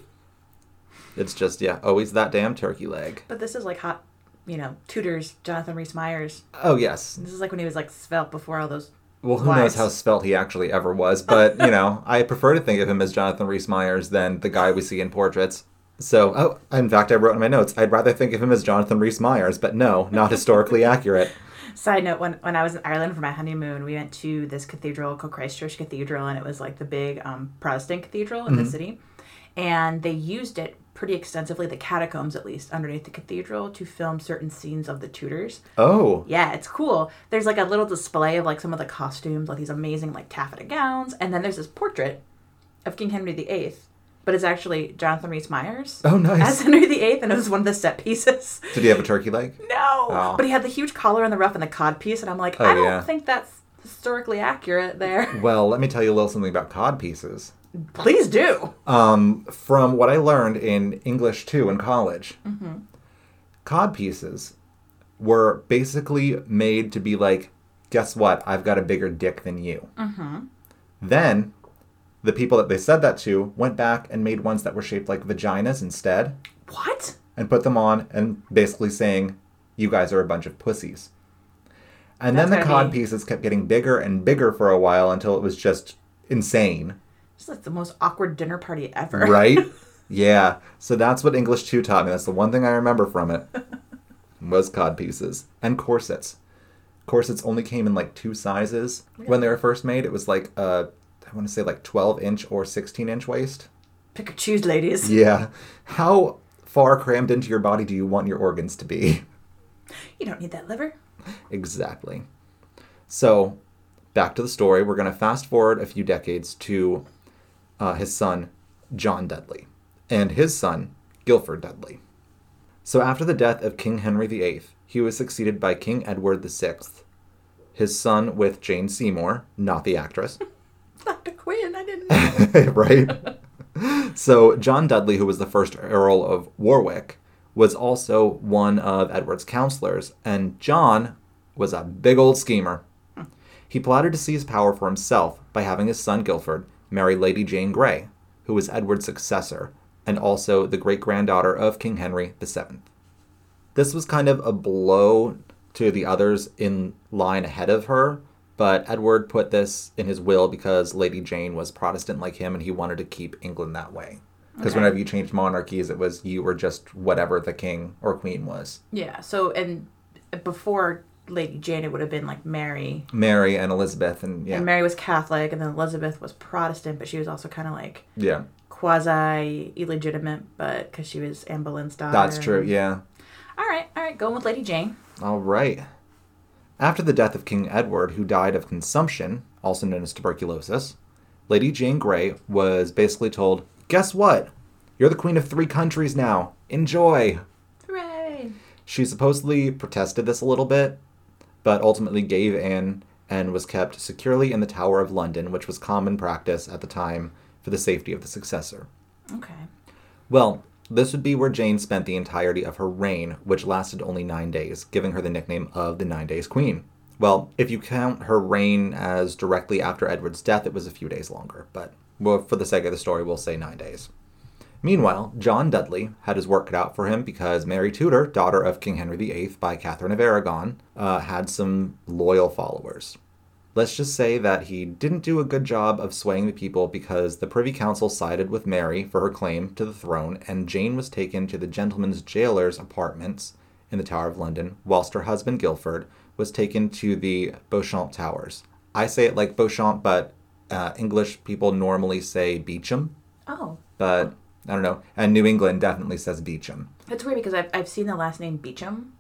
it's just, yeah, always that damn turkey leg. But this is like hot, you know, Tudors, Jonathan Rhys Myers. Oh, yes. This is like when he was like svelte before all those. Well, who knows how svelte he actually ever was, but, you know, I prefer to think of him as Jonathan Rhys Myers than the guy we see in portraits. So, oh, in fact, I wrote in my notes, I'd rather think of him as Jonathan Rhys Myers, but no, not historically accurate. Side note: When when I was in Ireland for my honeymoon, we went to this cathedral called Christchurch Cathedral, and it was like the big um, Protestant cathedral in the city. and they used it pretty extensively, the catacombs at least, underneath the cathedral to film certain scenes of the Tudors. Oh, Yeah, it's cool. There's like a little display of like some of the costumes, like these amazing like taffeta gowns, and then there's this portrait of King Henry VIII, but it's actually Jonathan Rhys Myers oh, nice. as Henry VIII, and it was one of the set pieces. Did he have a turkey leg? No, Oh. but he had the huge collar and the ruff and the cod piece, and I'm like, Oh, I don't yeah. think that's historically accurate there. Well, let me tell you a little something about cod pieces. Please do. Um, from what I learned in English 2 in college, cod pieces were basically made to be like, guess what? I've got a bigger dick than you. Then the people that they said that to went back and made ones that were shaped like vaginas instead What? and put them on and basically saying, you guys are a bunch of pussies. And then the cod be- pieces kept getting bigger and bigger for a while until it was just insane. It's like the most awkward dinner party ever. right? yeah. So that's what English 2 taught me. That's the one thing I remember from it. Was cod pieces and corsets. Corsets only came in like two sizes when they were first made. It was like uh I want to say like 12 inch or 16 inch waist. Pick or choose, ladies. Yeah. How far crammed into your body do you want your organs to be? You don't need that liver. Exactly. So, back to the story. We're going to fast forward a few decades to uh, his son, John Dudley, and his son, Guilford Dudley. So, after the death of King Henry VIII, he was succeeded by King Edward VI, his son with Jane Seymour, not the actress. Dr. Quinn, I didn't right? So, John Dudley, who was the first Earl of Warwick, was also one of Edward's counselors, and John was a big old schemer. He plotted to seize power for himself by having his son Guilford marry Lady Jane Grey, who was Edward's successor and also the great granddaughter of King Henry VII. This was kind of a blow to the others in line ahead of her, but Edward put this in his will because Lady Jane was Protestant like him and he wanted to keep England that way. Because Okay. whenever you changed monarchies, it was you were just whatever the king or queen was. Yeah, so, and before Lady Jane, it would have been like Mary. Mary and Elizabeth and yeah. And Mary was Catholic, and then Elizabeth was Protestant, but she was also kind of like yeah. quasi illegitimate, but because she was Anne Boleyn's daughter. That's true, yeah. All right, all right, going with Lady Jane. All right. After the death of King Edward, who died of consumption, also known as tuberculosis, Lady Jane Grey was basically told, Guess what? You're the queen of three countries now. Enjoy. Hooray! She supposedly protested this a little bit, but ultimately gave in and was kept securely in the Tower of London, which was common practice at the time for the safety of the successor. Okay. Well, this would be where Jane spent the entirety of her reign, which lasted only nine days, giving her the nickname of the Nine Days Queen. Well, if you count her reign as directly after Edward's death, it was a few days longer, but well, for the sake of the story, we'll say nine days. Meanwhile, John Dudley had his work cut out for him because Mary Tudor, daughter of King Henry VIII by Catherine of Aragon, uh, had some loyal followers. Let's just say that he didn't do a good job of swaying the people because the Privy Council sided with Mary for her claim to the throne, and Jane was taken to the gentleman's jailer's apartments in the Tower of London, whilst her husband Guilford was taken to the Beauchamp Towers. I say it like Beauchamp, but uh, English people normally say Beecham, Oh, but I don't know. And New England definitely says Beecham. that's weird because I've, I've seen the last name Beecham,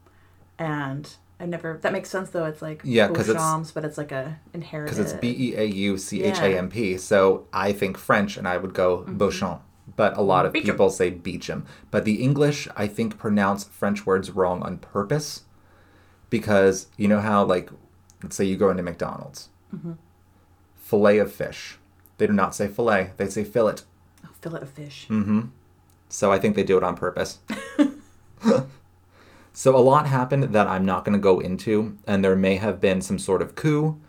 and I never. That makes sense though. It's like Yeah, 'cause it's- Beauchamps, but it's like a inherited. because it's B E A U C H A M P. So I think French, and I would go Beauchamp. But a lot of Beecham. people say Beecham. But the English, I think, pronounce French words wrong on purpose, because you know how, like, let's say you go into McDonald's, fillet of fish. They do not say fillet; they say fillet. Oh, fillet of fish. Mm-hmm. So I think they do it on purpose. so a lot happened that I'm not going to go into, and there may have been some sort of coup.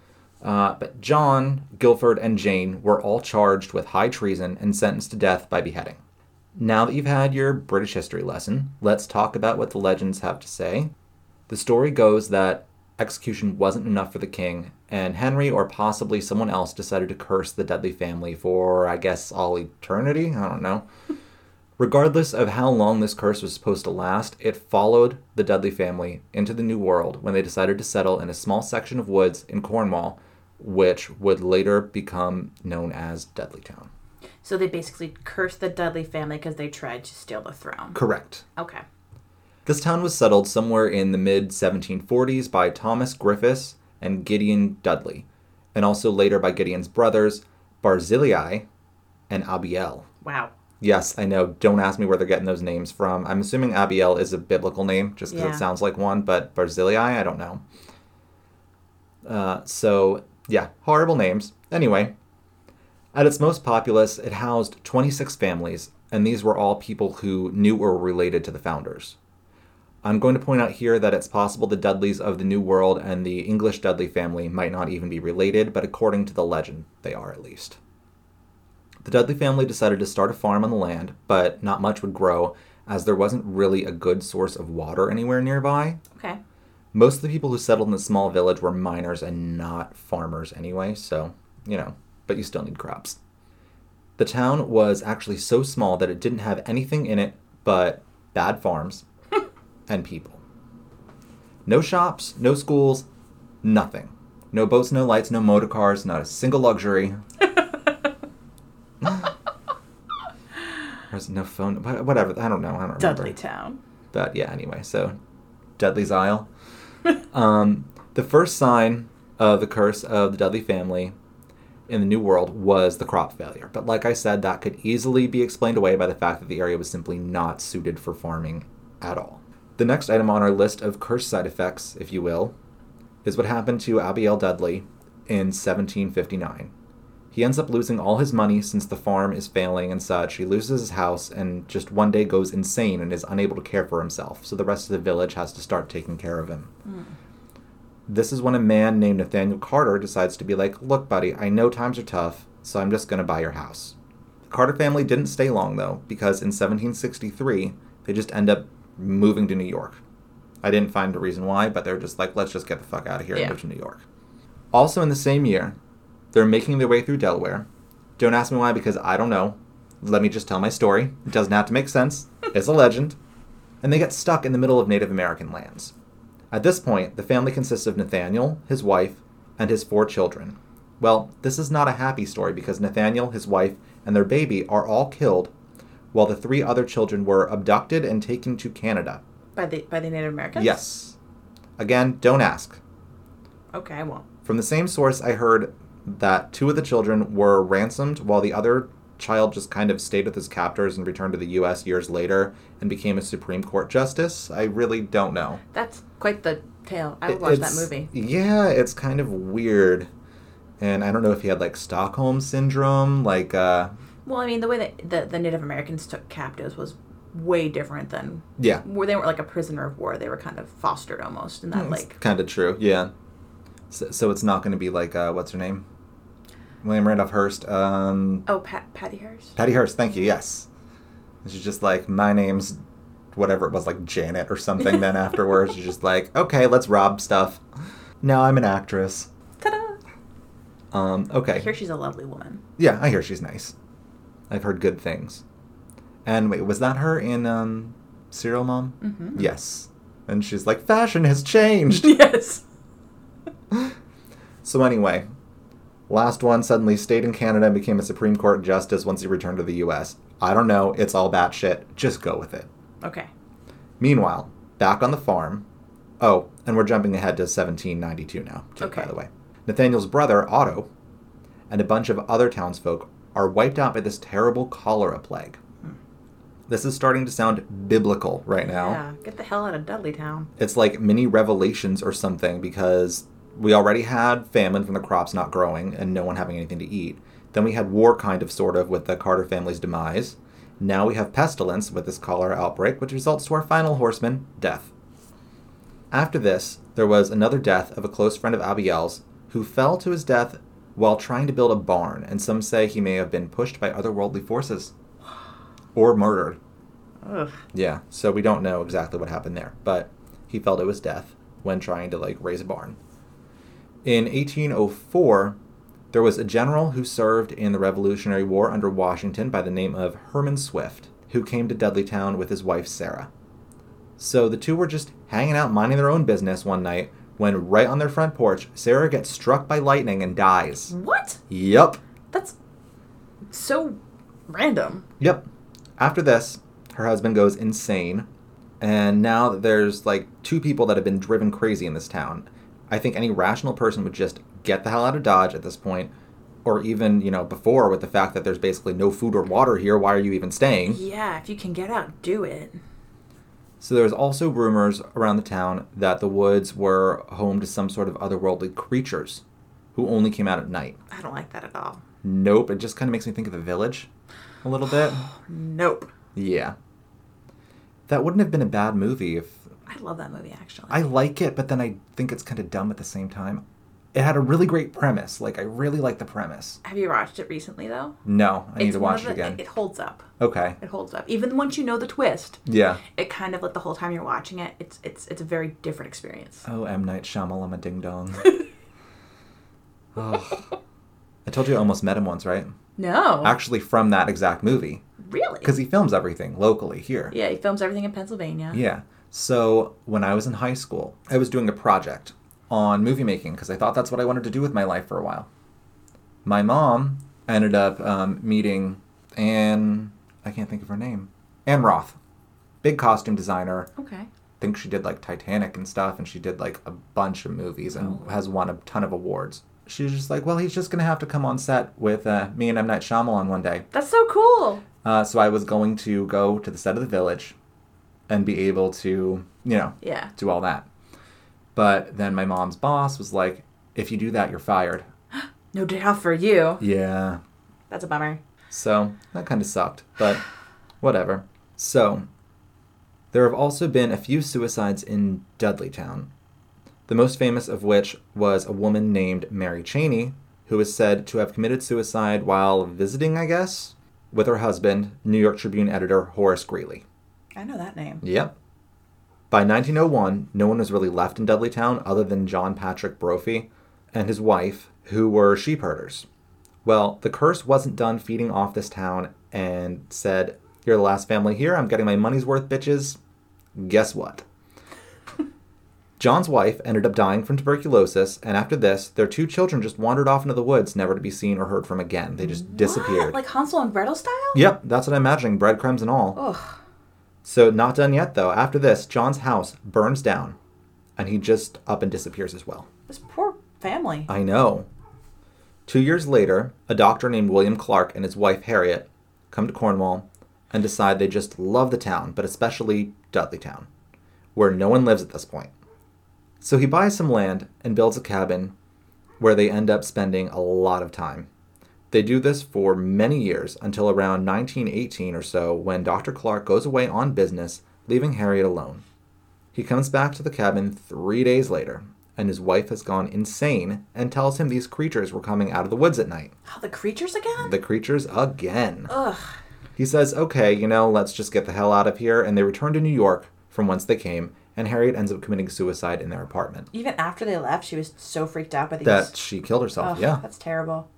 Uh, but John, Guilford, and Jane were all charged with high treason and sentenced to death by beheading. Now that you've had your British history lesson, let's talk about what the legends have to say. The story goes that execution wasn't enough for the king, and Henry or possibly someone else decided to curse the Dudley family for, I guess, all eternity? I don't know. Regardless of how long this curse was supposed to last, it followed the Dudley family into the New World when they decided to settle in a small section of woods in Cornwall, which would later become known as Dudleytown. So they basically cursed the Dudley family because they tried to steal the throne. Correct. Okay. This town was settled somewhere in the mid 1740s by Thomas Griffiths and Gideon Dudley, and also later by Gideon's brothers, Barzillai and Abiel. Wow. Yes, I know. Don't ask me where they're getting those names from. I'm assuming Abiel is a biblical name just because Yeah. it sounds like one, but Barzillai, I don't know. Uh, so, yeah, horrible names. Anyway, at its most populous, it housed 26 families, and these were all people who knew or were related to the founders. I'm going to point out here that it's possible the Dudleys of the New World and the English Dudley family might not even be related, but according to the legend, they are at least. The Dudley family decided to start a farm on the land, but not much would grow as there wasn't really a good source of water anywhere nearby. Okay. Most of the people who settled in the small village were miners and not farmers anyway, so, you know, but you still need crops. The town was actually so small that it didn't have anything in it but bad farms and people. No shops, no schools, nothing. No boats, no lights, no motor cars, not a single luxury. There's no phone, wha- whatever. I don't know. I don't remember. Dudley Town. But yeah, anyway, so Dudley's Isle. um, the first sign of the curse of the Dudley family in the New World was the crop failure. But like I said, that could easily be explained away by the fact that the area was simply not suited for farming at all. The next item on our list of curse side effects, if you will, is what happened to Abiel Dudley in 1759. He ends up losing all his money since the farm is failing and such. He loses his house and just one day goes insane and is unable to care for himself. So the rest of the village has to start taking care of him. Hmm. This is when a man named Nathaniel Carter decides to be like, Look, buddy, I know times are tough, so I'm just going to buy your house. The Carter family didn't stay long, though, because in 1763, they just end up moving to New York. I didn't find a reason why, but they're just like, let's just get the fuck out of here Yeah. and move to New York. Also, in the same year, they're making their way through Delaware. Don't ask me why, because I don't know. Let me just tell my story. It doesn't have to make sense. It's a legend. And they get stuck in the middle of Native American lands. At this point, the family consists of Nathaniel, his wife, and his four children. Well, this is not a happy story because Nathaniel, his wife, and their baby are all killed, while the three other children were abducted and taken to Canada. By the by the Native Americans? Yes. Again, don't ask. Okay, I won't. From the same source, I heard that two of the children were ransomed while the other child just kind of stayed with his captors and returned to the U.S. years later and became a Supreme Court justice. I really don't know. That's quite the tale. I would watch that movie. Yeah, it's kind of weird. And I don't know if he had like Stockholm syndrome, like uh Well, I mean, the way that the, the Native Americans took captives was way different than yeah, where they weren't like a prisoner of war. They were kind of fostered almost in that like kind of true. Yeah. So, so it's not going to be like uh what's her name? William Randolph Hearst. Um oh Pat Patty Hearst. Patty Hearst, thank you. Yes. And she's just like, my name's whatever it was, like Janet or something. then afterwards, she's just like, okay, let's rob stuff. Now I'm an actress. Ta-da! Um, okay. I hear she's a lovely woman. Yeah, I hear she's nice. I've heard good things. And wait, was that her in um, Serial Mom? Mm-hmm. Yes. And she's like, fashion has changed. yes. So anyway, last one suddenly stayed in Canada and became a Supreme Court justice once he returned to the U.S. I don't know. It's all batshit. Just go with it. Okay. Meanwhile, back on the farm. Oh, and we're jumping ahead to 1792 now, too, by the way. Nathaniel's brother, Otto, and a bunch of other townsfolk are wiped out by this terrible cholera plague. Hmm. This is starting to sound biblical right now. Yeah. Get the hell out of Dudley Town. It's like mini revelations or something because we already had famine from the crops not growing and no one having anything to eat. Then we had war, kind of, sort of, with the Carter family's demise. Now we have pestilence with this cholera outbreak, which results to our final horseman, death. After this, there was another death of a close friend of Abiel's who fell to his death while trying to build a barn, and some say he may have been pushed by otherworldly forces or murdered. Ugh. Yeah, so we don't know exactly what happened there, but he fell to his death when trying to like raise a barn. In 1804, there was a general who served in the Revolutionary War under Washington by the name of Herman Swift, who came to Dudleytown with his wife Sarah. So the two were just hanging out minding their own business one night when right on their front porch, Sarah gets struck by lightning and dies. What? Yep. That's so Random. Yep. After this, her husband goes insane, and now there's like two people that have been driven crazy in this town, I think any rational person would just get the hell out of Dodge at this point, or even, you know, before with the fact that there's basically no food or water here, why are you even staying? Yeah, if you can get out, do it. So there's also rumors around the town that the woods were home to some sort of otherworldly creatures who only came out at night. I don't like that at all. Nope, it just kind of makes me think of the village a little bit. Nope. Yeah. That wouldn't have been a bad movie if I love that movie actually. I like it, but then I think it's kind of dumb at the same time. It had a really great premise. Like I really like the premise. Have you watched it recently though? No, I need to watch of it again. It holds up. Okay. It holds up. Even once you know the twist, Yeah. it kind of like the whole time you're watching it, it's it's it's a very different experience. Oh, M Night Shyamalan Ding Dong. oh. I told you I almost met him once, right? No. Actually, from that exact movie, really? because he films everything locally here. yeah, he films everything in Pennsylvania. Yeah. So when I was in high school, I was doing a project on movie making because I thought that's what I wanted to do with my life for a while. My mom ended up um, meeting Ann, I can't think of her name, Ann Roth, big costume designer. Okay. I think she did like Titanic and stuff, and she did like a bunch of movies and has won a ton of awards. She was just like, well, he's just gonna have to come on set with uh, me and M Night Shyamalan one day. That's so cool. Uh, so I was going to go to the set of The Village, and be able to, you know, Yeah. do all that. But then my mom's boss was like, if you do that, you're fired. No off for you. Yeah. That's a bummer. So that kind of sucked, but whatever. So there have also been a few suicides in Dudleytown. The most famous of which was a woman named Mary Cheney, who is said to have committed suicide while visiting, I guess, with her husband, New York Tribune editor Horace Greeley. I know that name. Yep. By 1901, no one was really left in Dudleytown other than John Patrick Brophy and his wife, who were sheep herders. Well, the curse wasn't done feeding off this town and said, You're the last family here. I'm getting my money's worth, bitches. Guess what? John's wife ended up dying from tuberculosis, and after this, their two children just wandered off into the woods, never to be seen or heard from again. They just disappeared. What? Like Hansel and Gretel style? Yep, that's what I'm imagining, breadcrumbs and all. Ugh. So, not done yet, though. After this, John's house burns down, and he just up and disappears as well. This poor family. I know. Two years later, a doctor named William Clark and his wife Harriet come to Cornwall and decide they just love the town, but especially Dudley Town, where no one lives at this point. So he buys some land and builds a cabin where they end up spending a lot of time. They do this for many years until around 1918 or so when Dr. Clark goes away on business, leaving Harriet alone. He comes back to the cabin three days later, and his wife has gone insane and tells him these creatures were coming out of the woods at night. Oh, the creatures again? The creatures again. Ugh. He says, okay, you know, let's just get the hell out of here, and they return to New York from whence they came, and Harriet ends up committing suicide in their apartment. Even after they left, she was so freaked out by these. That she killed herself, Ugh, yeah. That's terrible.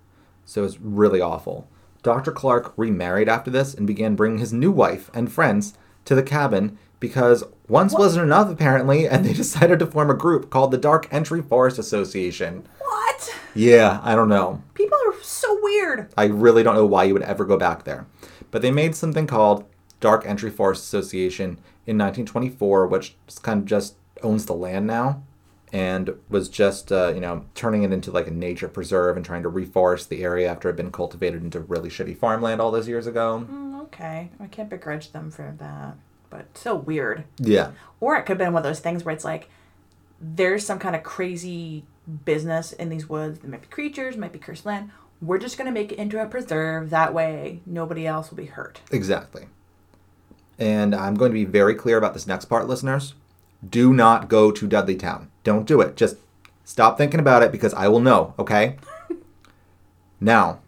So it's really awful. Dr. Clark remarried after this and began bringing his new wife and friends to the cabin because once wasn't enough, apparently, and they decided to form a group called the Dark Entry Forest Association. What? Yeah, I don't know. People are so weird. I really don't know why you would ever go back there. But they made something called Dark Entry Forest Association in 1924, which kind of just owns the land now and was just, uh, you know, turning it into like a nature preserve and trying to reforest the area after it had been cultivated into really shitty farmland all those years ago. Mm, okay. I can't begrudge them for that. But so weird. Yeah. Or it could have been one of those things where it's like there's some kind of crazy business in these woods. There might be creatures, might be cursed land. We're just gonna make it into a preserve. That way, nobody else will be hurt. Exactly. And I'm going to be very clear about this next part, listeners. Do not go to Dudley Town. Don't do it. Just stop thinking about it because I will know, okay? now,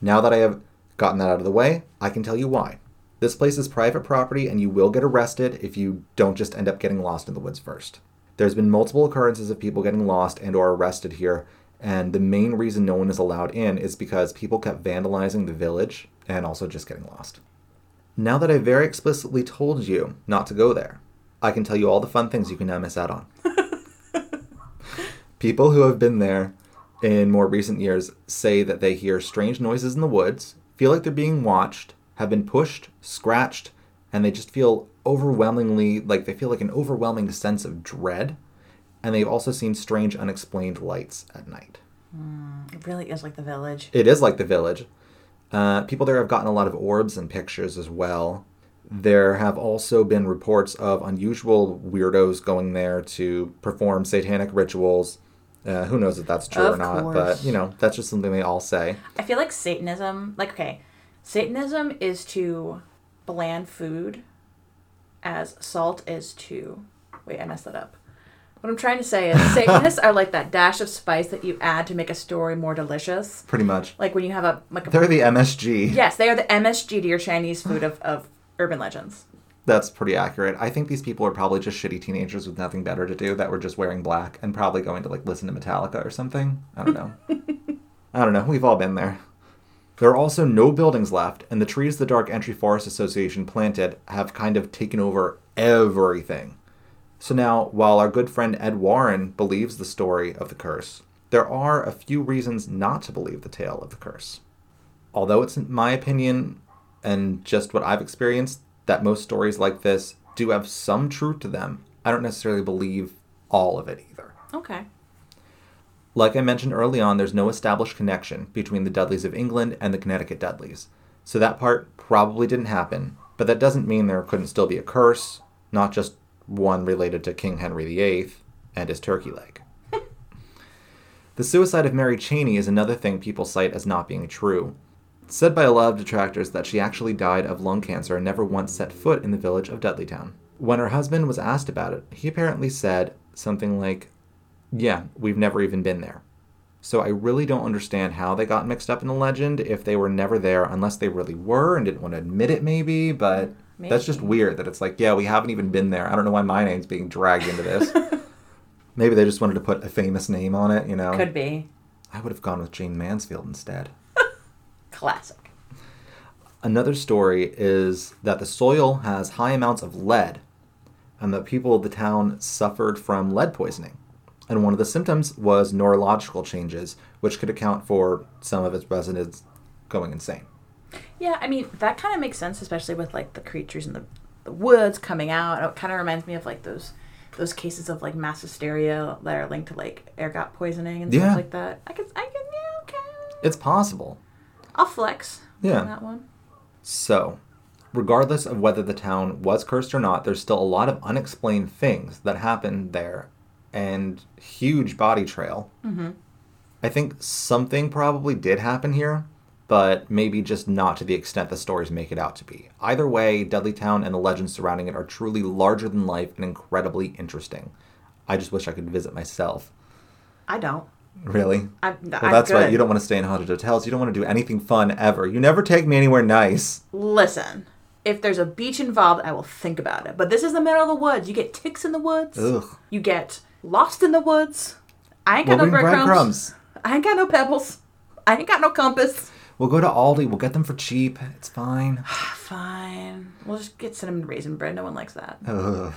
now that I have gotten that out of the way, I can tell you why. This place is private property and you will get arrested if you don't just end up getting lost in the woods first. There's been multiple occurrences of people getting lost and or arrested here, and the main reason no one is allowed in is because people kept vandalizing the village and also just getting lost. Now that I very explicitly told you not to go there, I can tell you all the fun things you can now miss out on. People who have been there in more recent years say that they hear strange noises in the woods, feel like they're being watched, have been pushed, scratched, and they just feel overwhelmingly like they feel like an overwhelming sense of dread. And they've also seen strange, unexplained lights at night. It really is like the village. It is like the village. Uh, people there have gotten a lot of orbs and pictures as well. There have also been reports of unusual weirdos going there to perform satanic rituals. Uh, who knows if that's true or not, course. but you know, that's just something they all say. I feel like Satanism, like, okay, Satanism is to bland food as salt is to. Wait, I messed that up. What I'm trying to say is Satanists are like that dash of spice that you add to make a story more delicious. Pretty much. Like when you have a like a They're the MSG. yes, they are the MSG to your Chinese food of, of urban legends. That's pretty accurate. I think these people are probably just shitty teenagers with nothing better to do that were just wearing black and probably going to like listen to Metallica or something. I don't know. I don't know. We've all been there. There are also no buildings left, and the trees the Dark Entry Forest Association planted have kind of taken over everything. So now, while our good friend Ed Warren believes the story of the curse, there are a few reasons not to believe the tale of the curse. Although it's in my opinion and just what I've experienced that most stories like this do have some truth to them, I don't necessarily believe all of it either. Okay. Like I mentioned early on, there's no established connection between the Dudleys of England and the Connecticut Dudleys. So that part probably didn't happen, but that doesn't mean there couldn't still be a curse, not just one related to King Henry VIII and his turkey leg. the suicide of Mary Cheney is another thing people cite as not being true. Said by a lot of detractors that she actually died of lung cancer and never once set foot in the village of Dudleytown. When her husband was asked about it, he apparently said something like, yeah, we've never even been there. So I really don't understand how they got mixed up in the legend if they were never there, unless they really were and didn't want to admit it, maybe. But that's just weird that it's like, yeah, we haven't even been there. I don't know why my name's being dragged into this. maybe they just wanted to put a famous name on it, you know? Could be. I would have gone with Jayne Mansfield instead. Classic. Another story is that the soil has high amounts of lead, and the people of the town suffered from lead poisoning. And one of the symptoms was neurological changes, which could account for some of its residents going insane. Yeah, I mean that kind of makes sense, especially with like the creatures in the, the woods coming out. It kind of reminds me of like those those cases of like mass hysteria that are linked to like ergot poisoning and Yeah. stuff like that. I can, I can, yeah, okay. It's possible. I'll flex Yeah. on that one. So, regardless of whether the town was cursed or not, there's still a lot of unexplained things that happened there and huge body trail. Mm-hmm. I think something probably did happen here, but maybe just not to the extent the stories make it out to be. Either way, Dudley Town and the legends surrounding it are truly larger than life and incredibly interesting. I just wish I could visit myself. I don't. Really? I'm, Well, I'm that's good. right. You don't want to stay in haunted hotels. You don't want to do anything fun ever. You never take me anywhere nice. Listen, if there's a beach involved, I will think about it. But this is the middle of the woods. You get ticks in the woods. Ugh. You get lost in the woods. I ain't got We'll no breadcrumbs. I ain't got no pebbles. I ain't got no compass. We'll go to Aldi. We'll get them for cheap. It's fine. Fine. We'll just get cinnamon raisin bread. No one likes that. Ugh.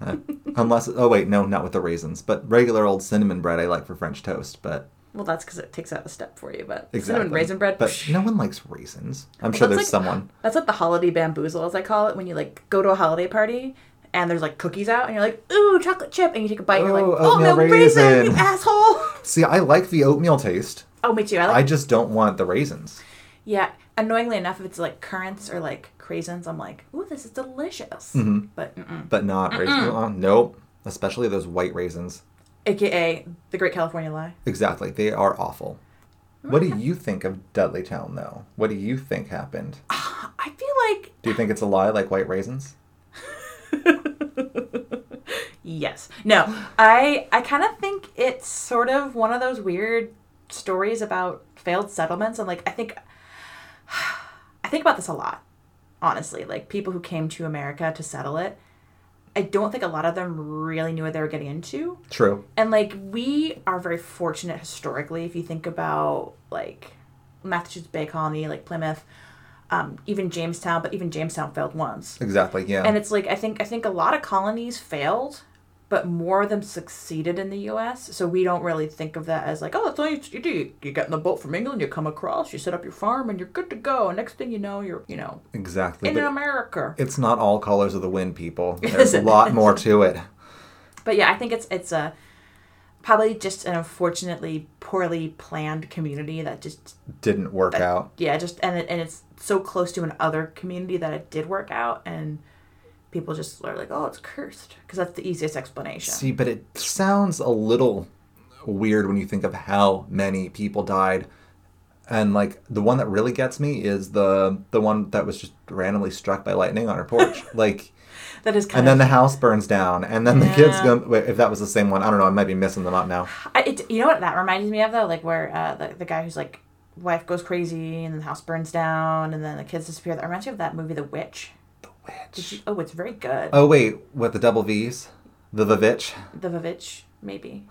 Uh, unless, oh wait, no, not with the raisins, but regular old cinnamon bread I like for French toast. But Well, that's because it takes out a step for you. But exactly, cinnamon raisin bread. But no one likes raisins. I'm sure there's like- someone. That's like the holiday bamboozle, as I call it, when you like go to a holiday party and there's like cookies out, and you're like, ooh, chocolate chip, and you take a bite, and you're like, Ooh, oh, oatmeal no, raisin, raisin." you asshole. See, I like the oatmeal taste. Oh, me too. I like. I just don't want the raisins. yeah. Annoyingly enough, if it's like currants or like craisins, I'm like, ooh, this is delicious. Mhm. But mm-mm. But not raisins. Uh, nope. Especially those white raisins. AKA the Great California Lie. Exactly. They are awful. What do you think of Dudley Town, though? What do you think happened? I feel like Do you think it's a lie like white raisins? Yes. No. I I kind of think it's sort of one of those weird stories about failed settlements and like I think I think about this a lot. Honestly, like people who came to America to settle it, I don't think a lot of them really knew what they were getting into. True. And like we are very fortunate historically if you think about like Massachusetts Bay Colony, like Plymouth, um, even Jamestown, but even Jamestown failed once. Exactly. Yeah. And it's like I think I think a lot of colonies failed but more of them succeeded in the U.S. So we don't really think of that as like, oh, that's all you, you do. You get in the boat from England, you come across, you set up your farm, and you're good to go. And next thing you know, you're you know Exactly. in But America. it's not all colors of the wind, people. There's a lot more to it. But yeah, I think it's it's a probably just an unfortunately poorly planned community that just Didn't work out. yeah just and it, and it's so close to an other community that it did work out and people just are like oh it's cursed because that's the easiest explanation. See, but it sounds a little weird when you think of how many people died. And like the one that really gets me is the the one that was just randomly struck by lightning on her porch. like that is kind and then of the house burns down and then the kids go wait, if that was the same one, I don't know, I might be missing them up now. I, it, you know what that reminds me of though like where uh, the the guy who's like wife goes crazy and then the house burns down and then the kids disappear. That reminds me of that movie The Witch. Did you, oh, it's very good. Oh wait, what the double V's? The Vavitch. The Vavitch, maybe.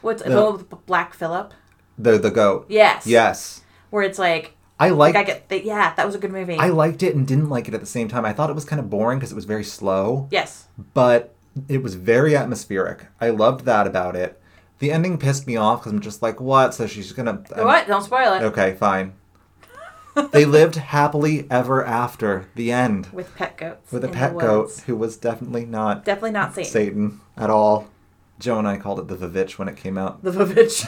What's The- the Black Phillip? The the goat. Yes. Yes. Where it's like, I like I get, the, yeah, that was a good movie. I liked it and didn't like it at the same time. I thought it was kind of boring because it was very slow. yes. but it was very atmospheric. I loved that about it. The ending pissed me off because I'm just like, what? So she's gonna. what? Don't spoil it. Okay, fine. They lived happily ever after. The end With pet goats. with a pet goat who was definitely not Definitely not Satan. Satan at all. Joe and I called it the Vivitch when it came out The Vivitch.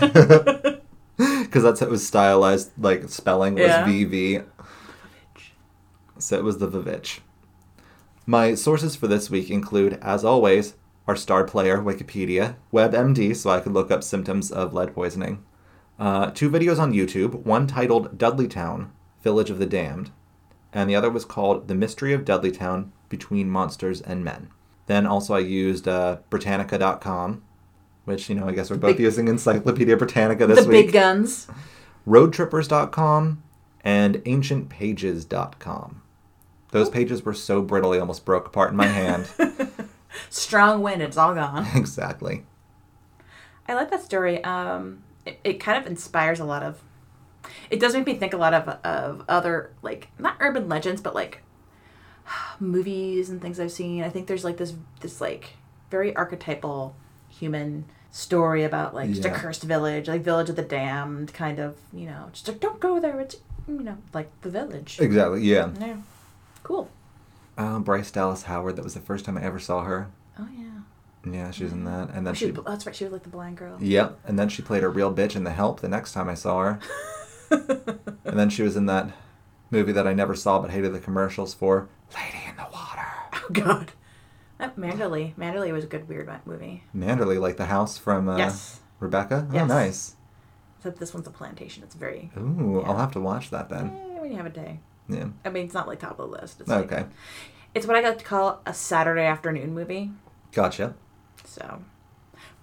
because that's how it was stylized. Like spelling was Yeah. VV. So it was the Vivitch. My sources for this week include, as always, our star player, Wikipedia, WebMD, so I could look up symptoms of lead poisoning, uh, two videos on YouTube, one titled Dudleytown, Village of the Damned, and the other was called The Mystery of Dudleytown Between Monsters and Men. Then also I used uh, Britannica.com, which, you know, I guess we're both Big- using Encyclopedia Britannica this the week The big guns. roadtrippers.com and ancientpages.com. Those pages were so brittle they almost broke apart in my hand. Strong wind. It's all gone. exactly. I like that story. Um, it, it kind of inspires a lot of. It does make me think a lot of of other like not urban legends, but like movies and things I've seen. I think there's like this this like very archetypal human story about like just a cursed village, like village of the damned, kind of. You know, just like don't go there. It's you know like the village. Exactly, yeah. Yeah, cool. Uh, Bryce Dallas Howard, that was the first time I ever saw her. Oh yeah. Yeah, she was in that. And then Oh, she, she. that's right. She was like the blind girl. Yep, and then she played a real bitch in The Help the next time I saw her. and then she was in that movie that I never saw but hated the commercials for Lady in the Water. Oh God. Uh, Manderlay. Manderlay was a good weird movie. Manderley, like the house from uh, yes. Rebecca. Oh, Yes. nice. Except this one's a plantation. It's very. Ooh, I'll have to watch that then. Eh, when you have a day. Yeah. I mean, it's not like top of the list. It's like- Okay. it's what I like to call a Saturday afternoon movie. Gotcha. So.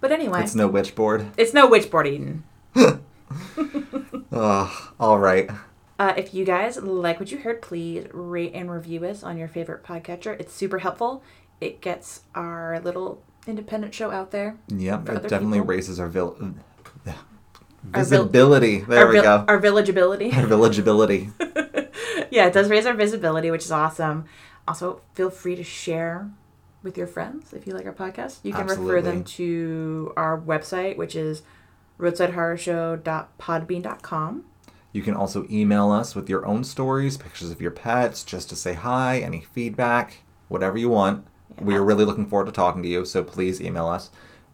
But anyway, It's no witchboard. it's no witchboard eating. Ugh. All right. Uh, if you guys like what you heard, please rate and review us on your favorite podcatcher. It's super helpful. It gets our little independent show out there. Yep. It definitely people? raises our vil- Our vil- visibility. there we vil- go. Our villageability. Our villageability. yeah, it does raise our visibility, which is awesome. Also, feel free to share with your friends if you like our podcast. You can refer them to our website, which is roadsidehorrorshow.podbean.com. You can also email us with your own stories, pictures of your pets, just to say hi, any feedback, whatever you want. We are really looking forward to talking to you, so please email us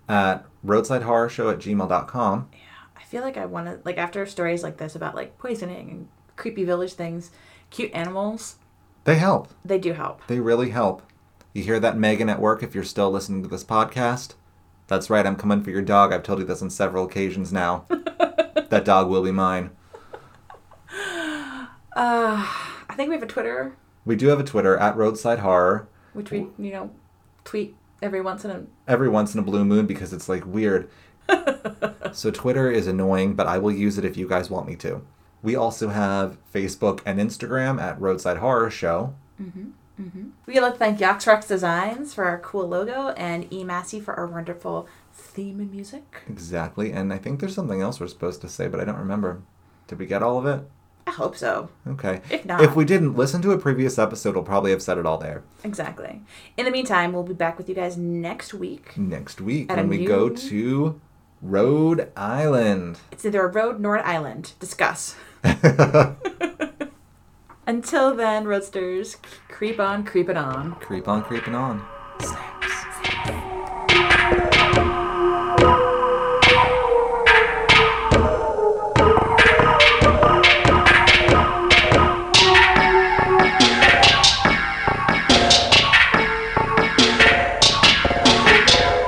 at roadsidehorrorshow at gmail.com. I feel like I want to, like, after stories like this about, like, poisoning and creepy village things, cute animals, They help. they do help. They really help. You hear that, Megan, at work, if you're still listening to this podcast? That's right, I'm coming for your dog. I've told you this on several occasions now. that dog will be mine. Uh, I think we have a Twitter, We do have a Twitter at Roadside Horror. which we, you know, tweet every once in a. Every once in a blue moon because it's like weird. so Twitter is annoying, but I will use it if you guys want me to. We also have Facebook and Instagram at Roadside Horror Show. We'd like to thank Yoxrox Designs for our cool logo and E Massey for our wonderful theme and music. Exactly. And I think there's something else we're supposed to say, but I don't remember. Did we get all of it? I hope so. Okay. If not- If we didn't listen to a previous episode, we'll probably have said it all there. Exactly. In the meantime, we'll be back with you guys next week. Next week when we go to Rhode Island. It's either a road nor an island. Discuss. Until then, roadsters, creep on, creep it on. Creep on creeping on. Snap.